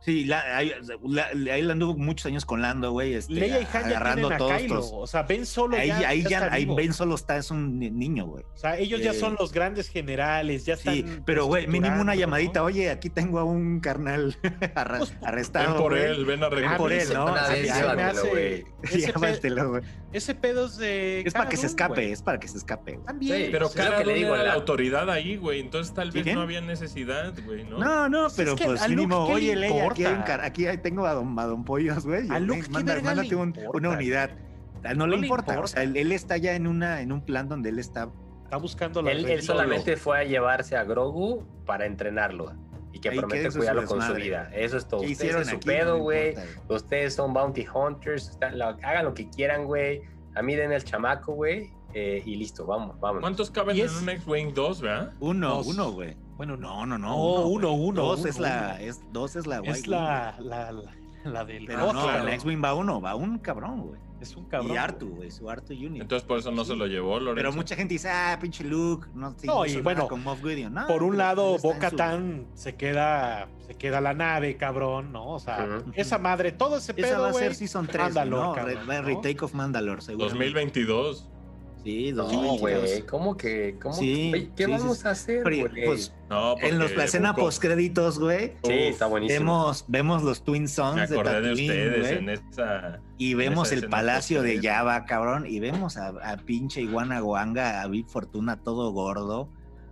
Sí, la, ahí, la, anduvo muchos años con Lando, güey. Este, Leia y Han agarrando todos. o sea, Ben Solo ahí, ya, ahí, ya, ahí Ben Solo está, es un niño, güey. O sea, ellos ya son eh, los grandes generales, ya están. Sí, pero güey, mínimo una llamadita. Oye, aquí tengo a un carnal pues, arrestado. Ven por él, ven a Ven por él, ¿no? güey. Ese pedo es de. Es para que se escape, es para que se escape. También. Pero claro que le digo a la autoridad ahí, güey. Entonces tal vez no había necesidad, güey, ¿no? No, no, pero pues mínimo, oye, Leia aquí, tengo a don, a don Pollos, güey. A Luke, mándate una unidad. No, le, importa. O sea, él, está ya en, una, en un plan donde él está. Está buscando la él, él solamente fue a llevarse a Grogu para entrenarlo y que promete cuidarlo con su vida. Eso es todo. Ustedes es su pedo, güey. Ustedes son bounty hunters. hagan lo que quieran, güey. A mí den el chamaco, güey. Eh, y listo, vamos, vamos. ¿Cuántos caben en un X-Wing 2, verdad? Uno, uno, güey. Bueno, no, no, no. Oh, uno, uno, Dos es la, es, dos es la Es la, la, La del Pero no, la X-Wing va uno, va un cabrón, güey. Es un cabrón. Y Artu, güey, su Artu Unit. Entonces por eso no se lo llevó, Lorenzo. Pero mucha gente dice, ah, pinche Luke, no, no y bueno, con Moff Gideon. No, por un lado, Boca su- Tan se queda, se queda la nave, cabrón, ¿no? O sea, esa madre, todo ese Esa pedo, va a ser Season 3, Mandalore, ¿no? cabrón, Re- ¿no? Retake of Mandalore, seguro. 2022. Sí, No, 2022. güey, ¿cómo que? ¿Cómo Sí, ¿Qué sí, vamos sí. a hacer, Pero, güey? pues, No, en los, la escena Buco- post créditos, güey, sí, está buenísimo. vemos, vemos los Twin Sons de Tatooine, ustedes güey, en esa. y vemos esa el palacio de post-créditos. Java, cabrón, y vemos a, a pinche Iguana Guanga, a Big Fortuna todo gordo,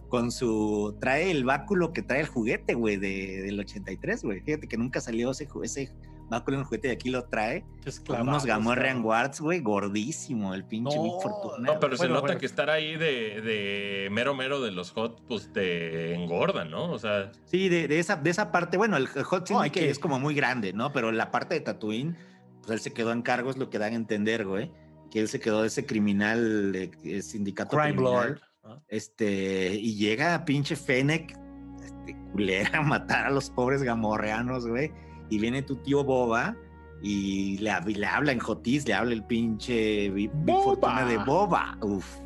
con su... Trae el báculo que trae el juguete, güey, de, del 83, güey. Fíjate que nunca salió ese, ese báculo en el juguete y aquí lo trae. Es Con clavado, unos Gamorrean. Guards, güey, gordísimo, el pinche No, Big Fortuna. No, pero se Bueno, nota bueno. que estar ahí de, de mero mero de los hot, pues te engorda, ¿no? O sea, Sí, de, de esa, de esa parte, bueno, el, Hot No, hay que- es como muy grande, ¿no? Pero la parte de Tatooine, pues él se quedó en cargo, es lo que dan a entender, güey. Que él se quedó de ese criminal, de, eh, sindicato Crime criminal. Lord. Este, y llega a pinche Fennec, este, culera, a matar a los pobres gamorreanos, güey. Y viene tu tío Boba y le, hab- le habla en Jotis, le habla el pinche Big. Fortuna de Boba. Uf.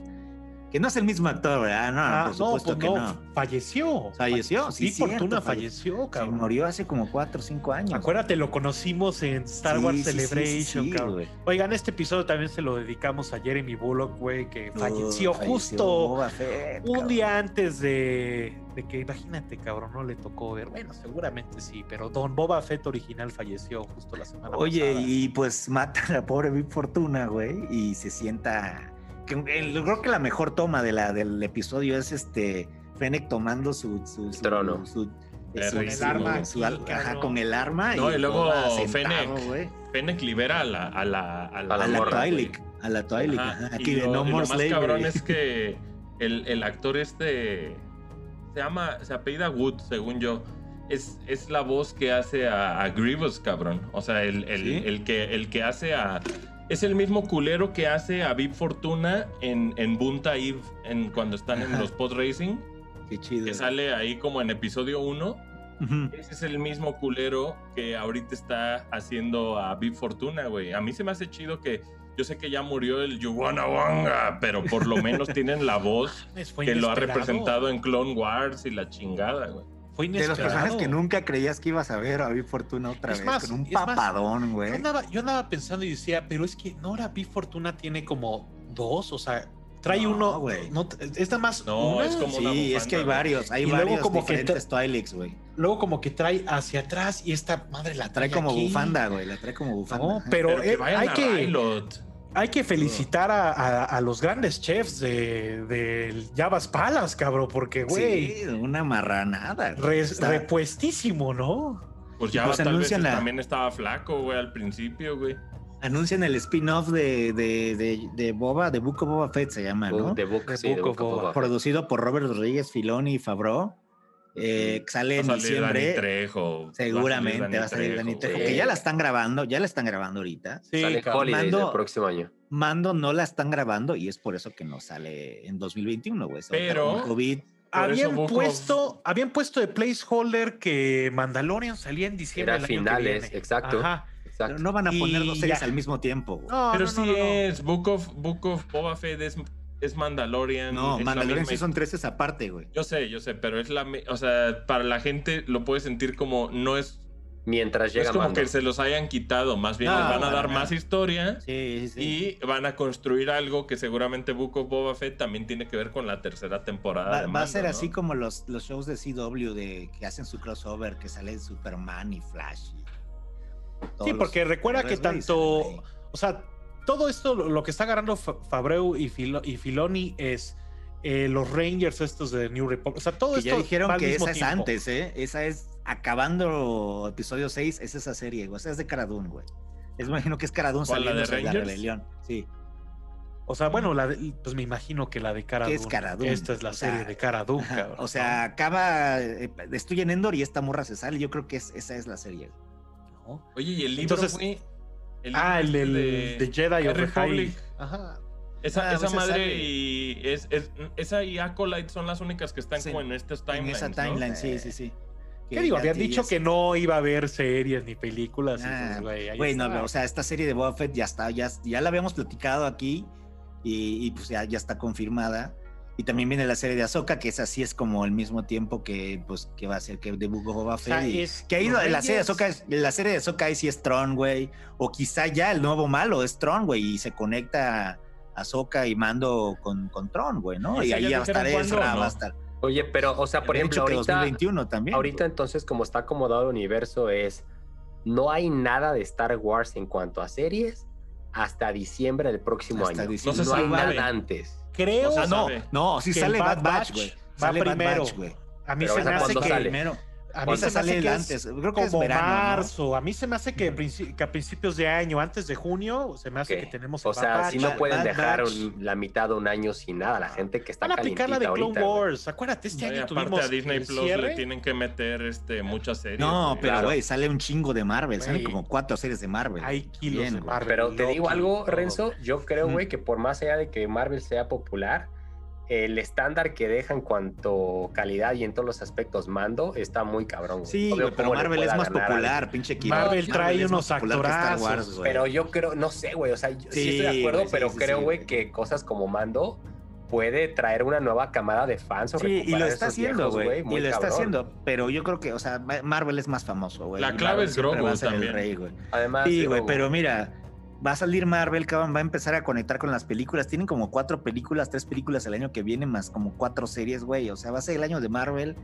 Que no es el mismo actor, ¿verdad? No, Ah, por supuesto pues que no. Falleció. Falleció, sí, Sí, Fortuna falle- falleció, Se cabrón. murió hace como cuatro o cinco años. Acuérdate, lo conocimos en Star Sí, Wars sí, Celebration, cabrón. Oigan, este episodio también se lo dedicamos a Jeremy Bullock, güey, que falleció Uh, justo Fett, un día antes de, de que, imagínate, cabrón, no le tocó ver. Bueno, seguramente sí, pero Don Boba Fett original falleció justo la semana Oye, pasada. y pues mata a la pobre Big Fortuna, güey, y se sienta. Que, el- creo que la mejor toma de la, del episodio es este Fennec tomando su, su, su- Trono. su- El su- arma su- ajá, con el arma. No, y luego Boba sentado, Fennec. Fennec libera a la, a la, a la, A la A la morra, a la Twi'lek, Ajá, ajá, y Aquí de lo- No y lo More más cabrón es que el, el actor este se llama, se apellida Wood, según yo. Es, es la voz que hace a, a Grievous, cabrón. O sea, el, el, ¿Sí? el que, el que hace a. Es el mismo culero que hace a Vip Fortuna en, en Bunta Eve en, cuando están en Ajá. los pod racing. Qué chido. Que sale ahí como en episodio 1. Ujú. Ese es el mismo culero que ahorita está haciendo a Big Fortuna, güey. A mí se me hace chido que yo sé que ya murió el Yuwana Wanga, pero por lo menos tienen la voz que lo ha representado en Clone Wars y la chingada, güey. Fue De los inesperado. personajes que nunca creías que ibas a ver a Big Fortuna otra Es vez, más, con un papadón, Yo güey. andaba, yo andaba pensando y decía, pero es que Nora Big Fortuna tiene como dos, o sea, trae No, uno, güey. no, es nada más No, una. es como una Sí, es que hay varios, hay Y luego varios como que diferentes Twi'leks, güey. Luego como que trae hacia atrás y esta madre la trae trae como aquí. bufanda, güey, la trae como bufanda. No, pero, Pero que eh, hay a que. Hay que felicitar a, a- a los grandes chefs de, Javas Palas, cabrón, porque güey, Sí, una marranada. güey. re- Está- repuestísimo, ¿no? Pues ya Pues tal vez anuncian la- también estaba flaco, güey, al principio, güey. Anuncian el spin-off de, de, de, de Boba, de of Boba Fett se llama, ¿no? Sí, The of Book of Boba. Producido por Robert Rodríguez, Filoni y Favreau. Eh, sale en Va a salir Dani diciembre. Trejo. Seguramente va a salir Dani Trejo, que ya la están grabando, ya la están grabando ahorita. Sí, Sale. Holiday Mando- del próximo año. Mando no la están grabando y es por eso que no sale en 2021, güey. Va Pero- COVID. Habían puesto, habían puesto de placeholder que Mandalorian salía en diciembre. Era finales, viene. exacto. Ajá. Exacto. No van a poner Y dos series ya. al mismo tiempo. No, Pero no, sí no, no, no. es Book of, Book of Boba Fett es, es Mandalorian. No, es Mandalorian misma Season 3 es aparte, güey. Yo sé, yo sé, pero es la. O sea, para la gente lo puede sentir como. No es. Mientras no llega es como Mando. que se los hayan quitado. Más bien No, les van a dar nada. más historia. Sí, sí, sí. Y van a construir algo que seguramente Book of Boba Fett también tiene que ver con la tercera temporada. Va, de va a ser ¿no? así como los, los shows de CW de, que hacen su crossover, que sale Superman y Flash. y Sí, los porque recuerda que tanto, o sea, todo esto lo lo que está agarrando Fa- Fabreu y, Filo- y Filoni es eh, los Rangers estos de New Republic. O sea, todo. Que esto ya dijeron va al que mismo esa es antes, ¿eh? Esa es acabando episodio 6, es esa serie, güey. O sea, es de Cara Dune, güey. Es, me imagino que es Cara Dune ¿Cuál, la saliendo de de la rebelión. Sí. O sea, bueno, la de- pues me imagino que la de Cara es. Cara Esta es la o sea, serie de Cara cabrón, O sea, acaba, eh, destruyen Endor y esta morra se sale. Yo creo que es, esa es la serie. ¿no? Oye, y el libro, Entonces- güey. Ah, el libro del este de Jedi of the Republic. High. Ajá. Esa, Ah, esa pues madre sale. y es, es- esa y Acolyte son las únicas que están Sí, como en estos En timelines. esa ¿no? timeline, sí, sí, sí. ¿Qué digo? Habían dicho que no iba a haber series ni películas. Ah, bueno, o sea, esta serie de Boba Fett ya está, ya, ya la habíamos platicado aquí y, pues ya, ya está confirmada. Y también viene la serie de Ahsoka, que es así, es como al mismo tiempo que, pues, que va a ser que de Boba Fett. que ha ido, la serie de Ahsoka, la serie de Ahsoka ahí sí es Tron, güey. O quizá ya el nuevo malo es Tron, güey, y se conecta Ahsoka y Mando con, con Tron, güey, ¿no? Y, ahí va a estar Ezra, va a estar. Oye, pero, o sea, por ejemplo, ahorita, 2021 también. Ahorita entonces, como está acomodado el universo, es no hay nada de Star Wars en cuanto a series hasta diciembre del próximo año. no, hay nada antes. Creo. O sea, no, no, si sale Bad Batch, güey. Sale primero. güey. A mí se me hace que primero. A mí se me hace que antes, creo que es verano, marzo. A mí se me hace que, a principios de año, antes de junio, se me hace que tenemos. O sea, si no pueden dejar la mitad de un año sin nada, la gente que está Van a aplicar la de Clone Wars. Acuérdate, este año tuvimos. a Disney Plus le tienen que meter este, muchas series. No, pero güey, sale un chingo de Marvel. Salen como cuatro series de Marvel. Hay kilos de Marvel. Pero te digo algo, Renzo. Yo creo, güey, que por más allá de que Marvel sea popular el estándar que deja en cuanto calidad y en todos los aspectos mando está muy cabrón. Sí, pero Marvel es más popular, pinche equipo. Marvel trae unos actorazos. pero yo creo, no sé, güey, o sea, sí, estoy de acuerdo, pero creo, güey, que cosas como mando puede traer una nueva camada de fans. O sí, y lo está haciendo, güey. Y lo está haciendo, pero yo creo que, o sea, Marvel es más famoso, güey. La clave es Grogu también. rey, Además, sí, güey, pero mira, va a salir Marvel, cabrón, va a empezar a conectar con las películas. Tienen como cuatro películas, tres películas el año que viene, más como cuatro series, güey. O sea, va a ser el año de Marvel.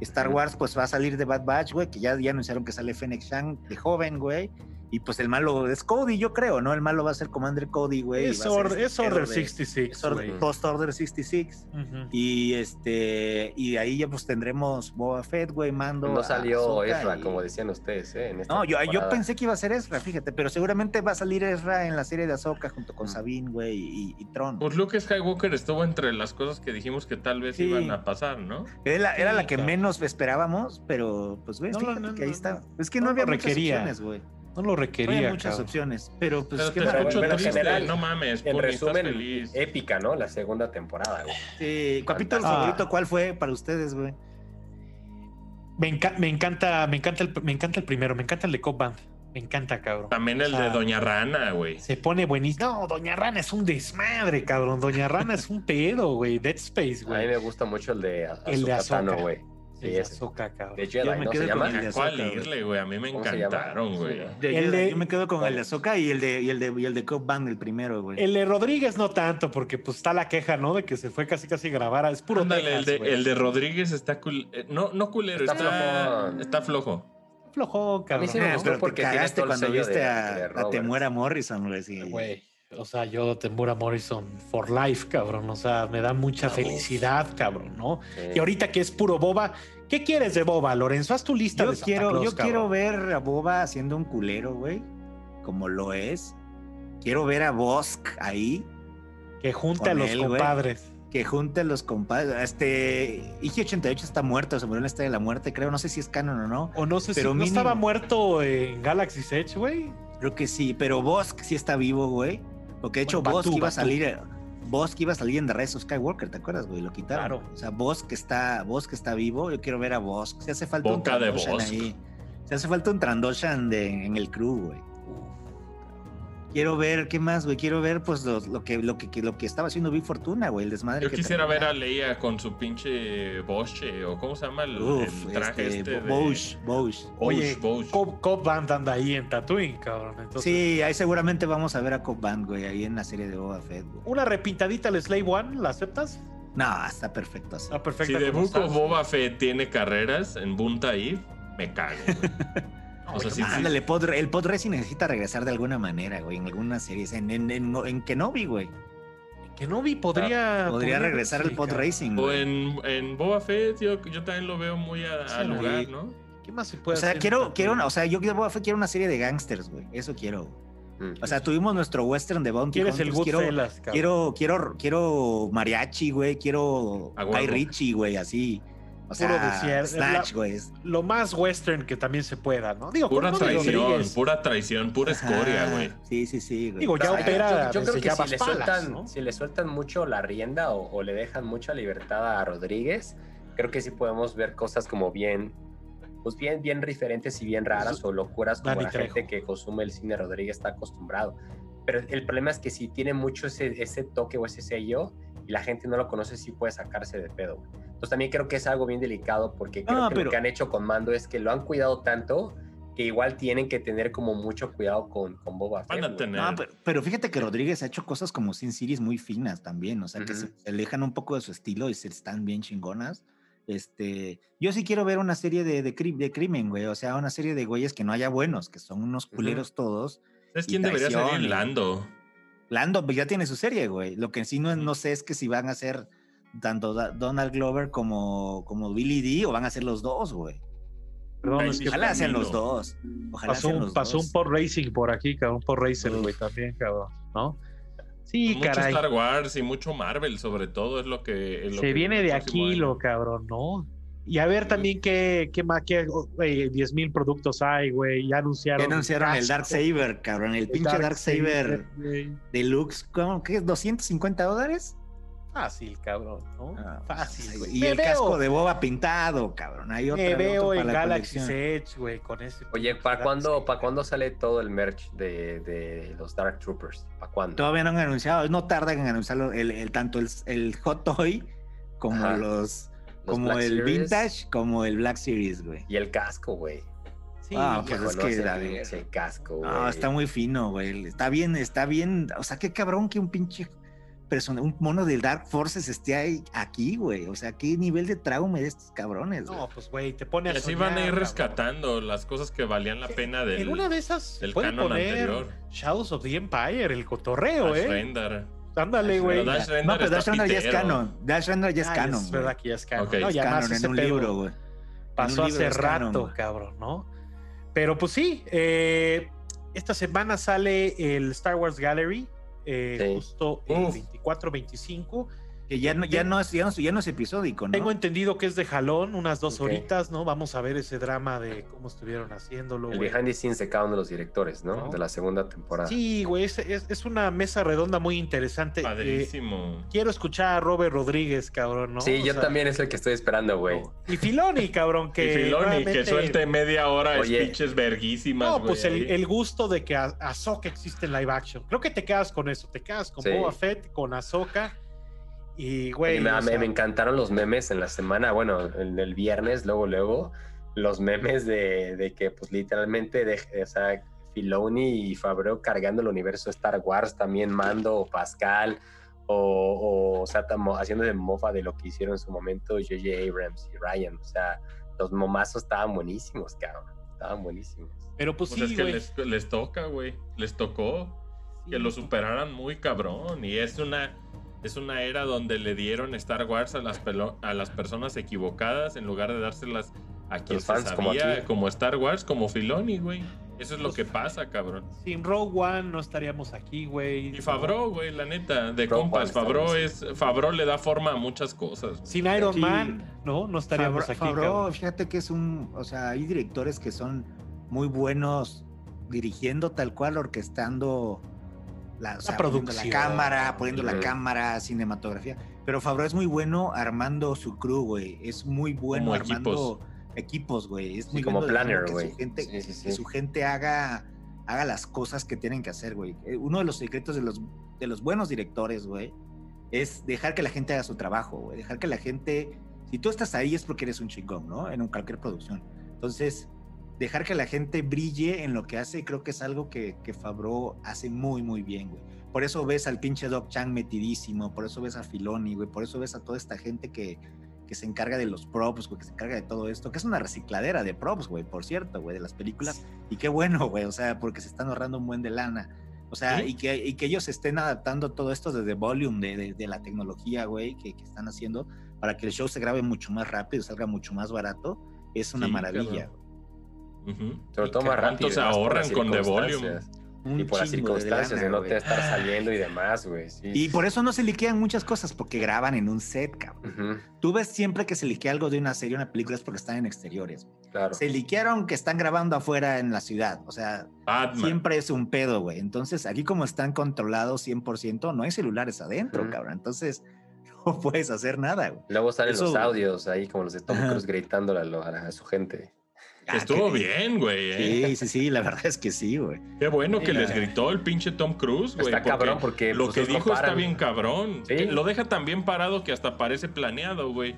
Star Wars, pues va a salir de Bad Batch, güey, que ya, ya anunciaron que sale Fennec Shang de joven, güey. Y pues el malo es Cody, yo creo, ¿no? El malo va a ser Commander Cody, güey. Es, Order 66. Post Order 66. Y este, y ahí ya pues tendremos Boba Fett, güey, Mando. No salió Ezra, como decían ustedes, ¿eh? no, yo, yo, pensé que iba a ser Ezra, fíjate, pero seguramente va a salir Ezra en la serie de Ahsoka junto con Sabine, güey, y, Tron. Pues Luke Skywalker estuvo entre las cosas que dijimos que tal vez iban a pasar, ¿no? Era, era la que menos esperábamos, pero pues, güey, fíjate que ahí está. Es que no, había muchas opciones, güey. No lo requería. Hay muchas opciones, pero pues pero en general, no mames. En resumen, épica, ¿no? La segunda temporada, güey. Sí, capítulo favorito, ¿cuál fue para ustedes, güey? Me, me, encanta, me encanta el, me encanta el primero, me encanta el de Cop Band. Me encanta, cabrón. También el de Doña Rana, güey. Se pone buenísimo. No, Doña Rana es un desmadre, cabrón. Doña Rana es un pedo, güey. Dead Space, güey. A mí me gusta mucho el de El de güey. Sí, es Azúcar, cabrón. De Jedi, yo me ¿no quedo se llama? Con el de ¿Cuál irle, güey? A mí me encantaron, güey. yo me quedo con el de Azoka y el de, y el de, y el de Cop Band, el primero, güey. El de Rodríguez no tanto, porque pues está la queja, ¿no? De que se fue casi casi a grabar. Es puro Ándale, el, de, el de Rodríguez está cool. Eh, no, no culero, está, flojo. Está flojo. Flojo, cabrón. A mí sí me gustó porque cagaste cuando viste a, a Temuera Morrison, güey. O sea, yo Temura Morrison for life, cabrón. O sea, me da mucha felicidad, cabrón, ¿no? Y ahorita que es puro boba, ¿qué quieres de boba, Lorenzo? Haz tu lista yo de quiero, Yo quiero ver a boba haciendo un culero, güey. Como lo es. Quiero ver a Bosk ahí. Que junte a los compadres. Que junte a los compadres. Este. IG88 está muerto, se murió en la de la muerte, creo. No sé si es canon o no. O no sé pero si no estaba muerto en Galaxy's Edge, güey. Creo que sí, pero Bosk sí está vivo, güey. Porque de hecho vos que iba a salir, vos que iba a salir en The Rise of Skywalker, ¿te acuerdas, güey? Lo quitaron. Claro. O sea, vos que está, vos que está vivo, yo quiero ver a vos. Se hace falta un Trandoshan ahí. Se hace falta un Trandoshan en el crew, güey. Quiero ver, ¿qué más, güey? Quiero ver, pues, lo, que, lo, que, lo que estaba haciendo Big Fortuna, güey, el desmadre. Yo quisiera ver a Leia con su pinche Bosch, o ¿cómo se llama el, traje este? este Bosch, Bosch. Oye, Cop, Band anda ahí en Tatooine, cabrón. Sí, ahí seguramente vamos a ver a Cop Band, güey, ahí en la serie de Boba Fett, güey. ¿Una repintadita al Slave One, la aceptas? No, está perfecto así. Está perfecto. Si de Book Boba Fett tiene carreras en Bunta me cago, güey. O sea, sí, Ándale, el pod racing necesita regresar de alguna manera, güey, en alguna serie. En, en, en, en Kenobi, güey. Kenobi podría. Ah, podría, regresar al pod racing. O en, en Boba Fett, yo, yo también lo veo muy al lugar, ¿no? ¿Qué más se puede o sea, Quiero, quiero una, o sea, yo Boba Fett quiero una serie de gangsters, güey. Eso quiero. Mm. O sea, tuvimos nuestro western de Bounty ¿Quieres el quiero, quiero, quiero, quiero mariachi, güey. Quiero Guy Richie, güey, así. O sea, Snatch, güey. Lo más western que también se pueda, ¿no? Digo, pura traición, pura traición, pura escoria, güey. Sí, sí, sí. Güey. Digo, ya opera. Yo, creo que si, le sueltan, si le sueltan mucho la rienda o, o, le dejan mucha libertad a Rodríguez, creo que sí podemos ver cosas como bien pues bien, bien diferentes y bien raras o locuras como la gente que consume el cine Rodríguez está acostumbrado. Pero el problema es que si tiene mucho ese, ese toque o ese sello y la gente no lo conoce, sí puede sacarse de pedo. Entonces también creo que es algo bien delicado porque creo que lo que han hecho con Mando es que lo han cuidado tanto que igual tienen que tener como mucho cuidado con, con Boba Fett. pero, fíjate que Rodríguez ha hecho cosas como Sin Series muy finas también, o sea, que se alejan un poco de su estilo y se están bien chingonas. Este, yo sí quiero ver una serie de, de, de crimen, güey, o sea, una serie de güeyes que no haya buenos, que son unos culeros todos. ¿Sabes quién debería ser Lando? Lando pues ya tiene su serie, güey. Lo que sí no, no sé es que si van a ser tanto Donald Glover como, como Billy D o van a ser los dos, güey. Perdón, ojalá sean los dos. Ojalá pasó, un, pasó un por Racing por aquí, cabrón, por Racer, güey, también, cabrón, ¿no? Sí, mucho Star Wars y mucho Marvel, sobre todo, es lo que. Se viene de aquí, lo cabrón, ¿no? Y a ver también qué, qué más, qué, 10 mil productos hay, güey. Ya anunciaron. Ya anunciaron el Dark Saber, cabrón. El, pinche Dark, Saber, Deluxe, ¿cómo? ¿Qué? ¿250 dólares? Fácil, cabrón, ¿no? Ah, Fácil, güey. Y el casco de boba pintado, cabrón. Hay Me veo en Galaxy Edge, güey, con ese. Oye, ¿para cuándo, ¿para cuándo sale todo el merch de, de los Dark Troopers? ¿Para cuándo? Todavía no han anunciado. No tardan en anunciarlo el, el tanto el, el, Hot Toy como los. Como el Vintage, como el Black Series, güey. Y el casco, güey. Sí, ah, pues es que el, casco, güey. No, está muy fino, güey. Está bien, está bien. O sea, qué cabrón que un pinche un mono del Dark Forces esté ahí, aquí, güey. O sea, qué nivel de trauma de estos cabrones. No, pues, güey, te pone a Y así van a ir rescatando las cosas que valían la pena del, en una de esas del canon anterior. Shadows of the Empire, el cotorreo, ¿eh? Render. Ándale, güey. no, pero Dash Render ya es canon. Dash Render ya es ah, canon. Es verdad que ya es canon. No, ya canon en un libro, güey. Pasó hace rato, cabrón, ¿no? Pero pues sí, eh, esta semana sale el Star Wars Gallery, eh, justo el 24-25 que ya no, ya no, es, ya no, es episódico, ¿no? Tengo entendido que es de jalón, unas dos horitas, ¿no? Vamos a ver ese drama de cómo estuvieron haciéndolo. El behind the scenes de cada uno de los directores, ¿no? De la segunda temporada. Sí, güey, es, es, una mesa redonda muy interesante. Padrísimo. quiero escuchar a Robert Rodríguez, cabrón, ¿no? Sí, yo también es el que estoy esperando, güey. Y Filoni, cabrón, que. y Filoni, que suelte media hora Oye, speeches verguísimas. No, pues el, gusto de que Ahsoka existe en live action. Creo que te quedas con eso, te quedas con Boba Fett, con Ahsoka y, güey. Me, me, encantaron los memes en la semana, bueno, el, el viernes, luego, luego, los memes de, de que, pues, literalmente, de, o sea, Filoni y Fabreau cargando el universo Star Wars, también Mando, Pascal, o, o, sea, haciendo de mofa de lo que hicieron en su momento J.J. Abrams y Ryan. O sea, los momazos estaban buenísimos, cabrón. Estaban buenísimos. Pero pues, pues sí, es que les, les, toca, güey. Les tocó que lo superaran muy cabrón. Y es una es una era donde le dieron Star Wars a las, a las personas equivocadas en lugar de dárselas a quien se sabía, como, Star Wars, como Filoni, güey. Eso es lo que pasa, cabrón. Sin Rogue One no estaríamos aquí, güey. Y Fabro, güey, la neta, de compas. Fabro es, Fabro le da forma a muchas cosas. Sin Iron Man, no, no estaríamos aquí. Fabro, fíjate que es un, o sea, hay directores que son muy buenos dirigiendo tal cual, orquestando la, la cámara, poniendo la cámara, cinematografía. Pero Favreau es muy bueno armando su crew, güey. Es muy bueno armando equipos, güey. Es muy como planner, güey. Que, su gente, haga, haga las cosas que tienen que hacer, güey. Eh, uno de los secretos de los, de los buenos directores, güey, es dejar que la gente haga su trabajo, güey. Dejar que la gente. Si tú estás ahí es porque eres un chingón, ¿no? En cualquier producción. Entonces, dejar que la gente brille en lo que hace, creo que es algo que, que Fabro hace muy, muy bien, güey. Por eso ves al pinche Doc Chang metidísimo, por eso ves a Filoni, güey, por eso ves a toda esta gente que, que se encarga de los props, güey, que se encarga de todo esto, que es una recicladera de props, güey, por cierto, güey, de las películas. Y qué bueno, güey, o sea, porque se están ahorrando un buen de lana. O sea, y, que, y que ellos estén adaptando todo esto desde volume, de, de, la tecnología, güey, que, que, están haciendo, para que el show se grabe mucho más rápido, salga mucho más barato, es una maravilla. Sobre todo más rápido. se ahorran con The Volume. y por las circunstancias de, no te estar saliendo y demás, güey. y por eso no se liquean muchas cosas, porque graban en un set, cabrón. Tú ves siempre que se liquea algo de una serie, una película, es porque están en exteriores. Claro. Se liquearon que están grabando afuera en la ciudad. O sea, siempre es un pedo, güey. Entonces, aquí como están controlados 100%, no hay celulares adentro, cabrón. Entonces, no puedes hacer nada, güey. Luego salen los audios ahí, como los de Tom Cruise gritándole a, a su gente. Ah, Estuvo bien, güey. ¿eh? Sí, sí, sí, la verdad es que sí, güey. Qué bueno que les gritó el pinche Tom Cruise, güey. Está cabrón porque lo pues, que dijo está bien cabrón. Lo deja tan bien parado que hasta parece planeado, güey.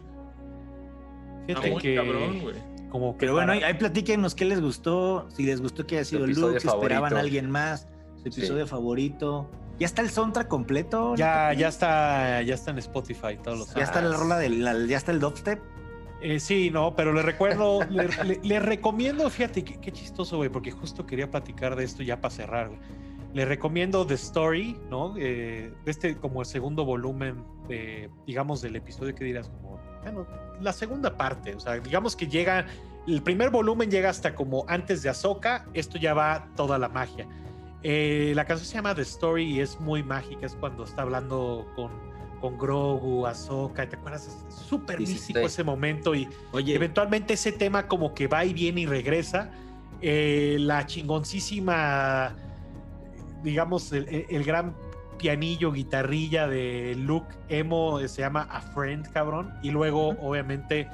Fíjate que... cabrón, güey. Como Pero bueno, ahí, platíquenos qué les gustó, si les gustó que haya sido Luke, si esperaban a alguien más, su episodio favorito. ¿Ya está el soundtrack completo? Ya, ya está, ya está en Spotify todos los. Ya está la rola del, ya está el dubstep. Eh, sí, no, pero le recuerdo, le, recomiendo, fíjate, qué, chistoso, güey, porque justo quería platicar de esto ya para cerrar, güey. Le recomiendo The Story, ¿no? Eh, este como el segundo volumen, de, digamos, del episodio que dirás, como, bueno, la segunda parte, o sea, digamos que llega, el primer volumen llega hasta como antes de Ahsoka, esto ya va toda la magia. Eh, la canción se llama The Story y es muy mágica, es cuando está hablando con con Grogu, Ahsoka, ¿te acuerdas? Es súper místico ese momento y eventualmente ese tema como que va y viene y regresa. Eh, la chingoncísima, digamos, el, gran pianillo, guitarrilla de Luke Emo se llama A Friend, cabrón. Y luego, obviamente,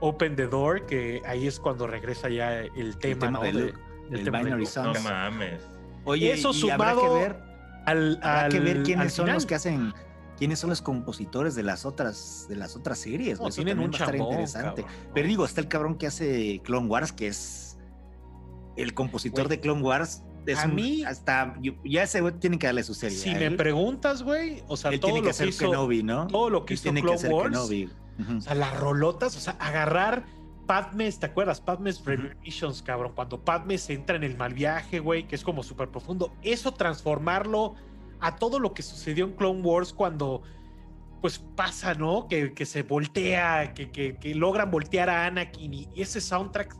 Open the Door, que ahí es cuando regresa ya el tema, ¿no? de Luke, el tema de No mames. Oye, eso sumado que ver, al, al, que ver quiénes son los que hacen quiénes son los compositores de las otras, de las otras series. No, tienen un va interesante. Pero digo, está el cabrón que hace Clone Wars, que es el compositor de Clone Wars. a mí, hasta ya ese güey tiene que darle su serie. Si me preguntas, güey, o sea, todo tiene que lo que hizo, Kenobi, ¿no? Todo lo que hizo tiene Clone que Wars, Kenobi. o sea, las rolotas, o sea, agarrar Padmes, ¿te acuerdas? Padmes Revelations, cabrón. Cuando Padmes entra en el mal viaje, güey, que es como súper profundo. Eso transformarlo a todo lo que sucedió en Clone Wars cuando pues pasa, ¿no? Que, se voltea, que, que, logran voltear a Anakin y, ese soundtrack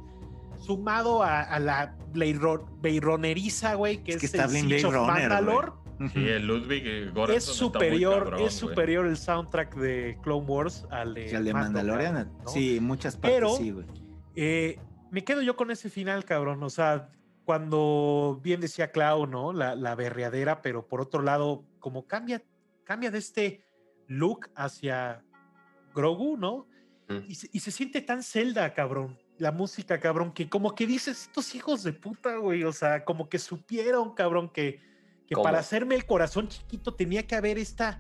sumado a, la Beironeriza, güey, que es, que está el Siege of Mandalore. Sí, el Ludwig eh, es superior, es superior el soundtrack de Clone Wars al de, al de Mandalorian. Sí, muchas partes Pero, sí, güey. Eh, me quedo yo con ese final, cabrón. O sea, cuando bien decía Clau, ¿no? La, la berreadera, pero por otro lado, como cambia, cambia de este look hacia Grogu, ¿no? Mm. Y, se, siente tan celda, cabrón. La música, cabrón, que como que dices, estos hijos de puta, güey, o sea, como que supieron, cabrón, que, que para hacerme el corazón chiquito tenía que haber esta,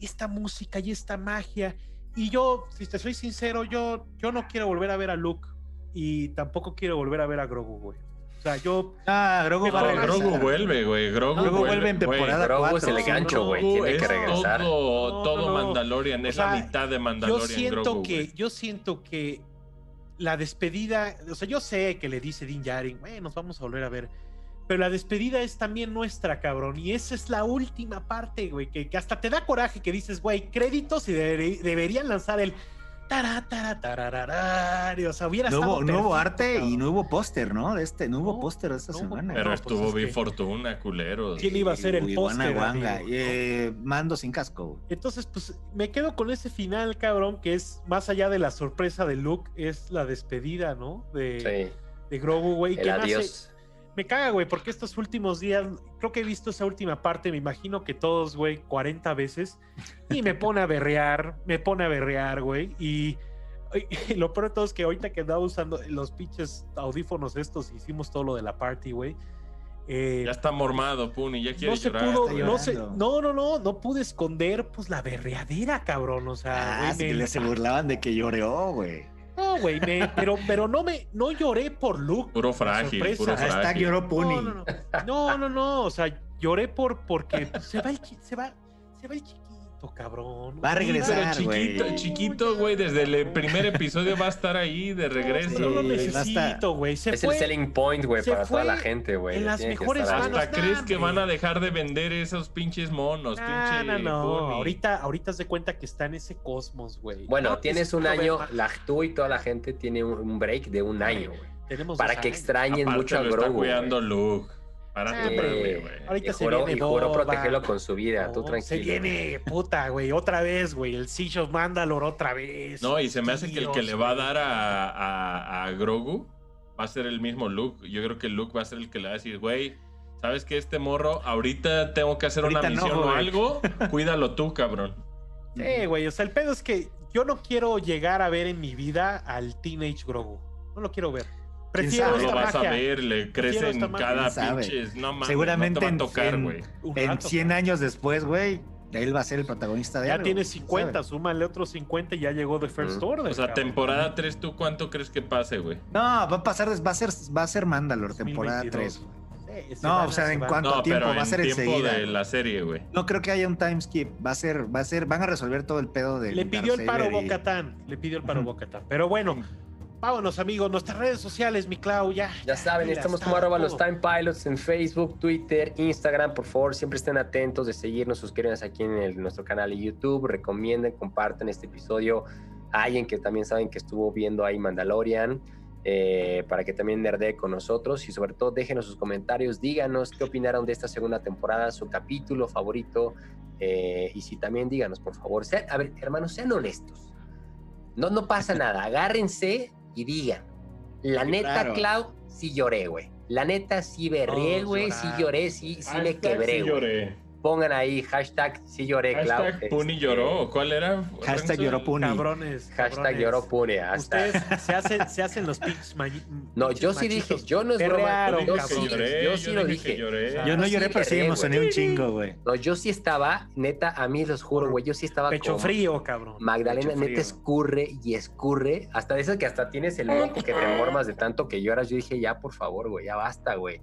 esta música y esta magia. Y yo, si te soy sincero, yo, yo no quiero volver a ver a Luke y tampoco quiero volver a ver a Grogu, güey sea, yo. Ah, Grogu, Grogu vuelve, güey. Grogu, Grogu vuelve, en temporada Grogu es el gancho, güey. Tiene que regresar. Todo, todo Mandalorian, es la mitad de Mandalorian. Yo siento que, yo siento que la despedida, o sea, yo sé que le dice Din Djarin, güey, nos vamos a volver a ver. Pero la despedida es también nuestra, cabrón. Y esa es la última parte, güey, que, que hasta te da coraje que dices, güey, créditos y deberían lanzar el o sea, hubiera nuevo, nuevo arte y nuevo póster, ¿no? De este, nuevo póster de esta semana. Pero pues estuvo bien fortuna, culeros. ¿Quién iba a ser el póster? Eh, mando sin casco. Entonces, pues me quedo con ese final, cabrón, que es más allá de la sorpresa de Luke, es la despedida, ¿no? De, de Grogu, güey. El adiós me caga, güey, porque estos últimos días, creo que he visto esa última parte, me imagino que todos, güey, 40 veces, y me pone a berrear, me pone a berrear, güey, y, lo peor de todo es que ahorita que andaba usando los pinches audífonos estos, hicimos todo lo de la party, güey. Eh, ya está mormado, Puni, ya quiere no se Pudo, no, se, no, no, no, no pude esconder pues la berreadera, cabrón. O sea, ah, güey, se burlaban de que lloreó, güey. No, güey, pero, pero no me, no lloré por Luke. Puro frágil, puro frágil. Hasta lloró Puni. No, no, no, no, o sea, lloré por, porque se va el, se va, se va el chiquito cabrón. Va a regresar, chiquito, güey. chiquito, güey, desde el primer episodio va a estar ahí de regreso. No, lo necesito, güey. Es el selling point, güey, para toda la gente, güey. En las mejores Hasta crees que van a dejar de vender esos pinches monos, nah, No, no, Ahorita, ahorita se cuenta que está en ese cosmos, güey. Bueno, tienes un año, la, tú y toda la gente tiene un break de un año, güey. Tenemos para que extrañen mucho a Grogu. Está cuidando Luke. Para güey. Ahorita se viene y juró protegerlo con su vida, tú tranquilo. Se viene, puta, güey, otra vez, güey. El Siege of Mandalore otra vez. No, y se me hace que el que le va a dar a, a, Grogu va a ser el mismo Luke. Yo creo que Luke va a ser el que le va a decir, güey, ¿sabes que este morro, ahorita tengo que hacer una misión o algo? Cuídalo tú, cabrón. Sí, güey, o sea, el pedo es que yo no quiero llegar a ver en mi vida al Teenage Grogu. No lo quiero ver. Prefiero no lo vas a ver, le crecen cada pinche. No mames, Seguramente no te va a tocar, en, güey. en 100 años después, güey, él va a ser el protagonista de Ya algo, tiene 50, ¿sabes? súmale otros 50 y ya llegó de First Order. O sea, cabrón. temporada 3, ¿tú cuánto crees que pase, güey? No, va a pasar, va a ser, va a ser Mandalore, temporada 2022. 3. Sí, No, o sea, se en cuanto No, a tiempo, va a ser enseguida. de la serie, güey. No creo que haya un time skip. Va a ser, va a ser, van a resolver todo el pedo de. Le pidió el paro y- Bocatán. Le pidió el paro Bocatán. Pero bueno, vámonos, amigos. Nuestras redes sociales, mi Clau, ya. Ya saben, estamos como arroba los Time Pilots en Facebook, Twitter, Instagram. Por favor, siempre estén atentos de seguirnos, suscríbanse aquí en el- nuestro canal de YouTube, recomienden, compartan este episodio a alguien que también saben que estuvo viendo ahí Mandalorian. eh, para que también nerdee con nosotros y sobre todo déjenos sus comentarios, díganos qué opinaron de esta segunda temporada, su capítulo favorito eh, y si también díganos, por favor, sean, a ver, hermanos, sean honestos. No, no pasa nada, agárrense y digan. La neta, claro. Clau, sí lloré, güey. La neta, sí berrié, Todos güey. Sí lloraron. lloré, sí, sí me quebré, sí lloré. Pongan ahí hashtag sí lloré, Clau. Hashtag Puni Este, lloró. ¿o ¿Cuál era? Hashtag Renzo? lloró Puni. Cabrones. Hashtag cabrones. lloró Pune. Hasta... Ustedes se hacen, se hacen los pinches No, yo sí dije, yo no es broma. Perrearon, Yo sí, lloré, yo sí lo dije. Yo no sí lloré, pero sí me berré, emocioné un chingo, güey. No, yo sí estaba, neta, a mí los juro, güey, yo sí estaba Pecho como frío, cabrón. Magdalena, Pecho neta, frío. escurre y escurre. Hasta de eso que hasta tienes el moco que te mormas de tanto que lloras. Yo dije, ya, por favor, güey, ya basta, güey.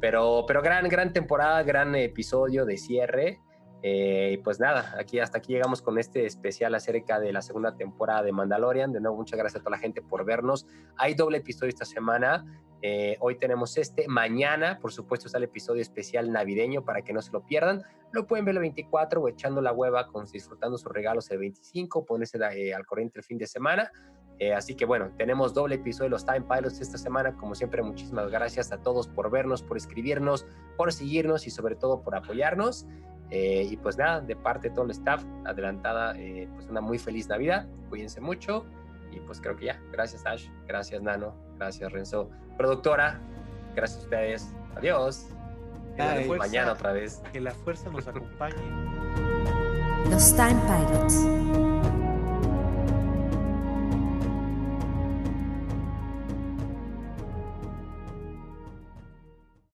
Pero, pero gran, gran temporada, gran episodio de cierre. Eh, y pues nada, aquí hasta aquí llegamos con este especial acerca de la segunda temporada de Mandalorian. De nuevo, muchas gracias a toda la gente por vernos. Hay doble episodio esta semana. Eh, hoy tenemos este. Mañana, por supuesto, está el episodio especial navideño para que no se lo pierdan. Lo pueden ver el 24 o echando la hueva, con, disfrutando sus regalos el 25, ponerse eh, al corriente el fin de semana. Eh, así que bueno, tenemos doble episodio de los Time Pilots esta semana. Como siempre, muchísimas gracias a todos por vernos, por escribirnos, por seguirnos y sobre todo por apoyarnos. Eh, y pues nada, de parte de todo el staff, adelantada, eh, pues una muy feliz Navidad. Cuídense mucho. Y pues creo que ya. Gracias Ash, gracias Nano, gracias Renzo. Productora, gracias a ustedes. Adiós. Fuerza- Mañana otra vez. Que la fuerza nos acompañe. Los Time Pilots.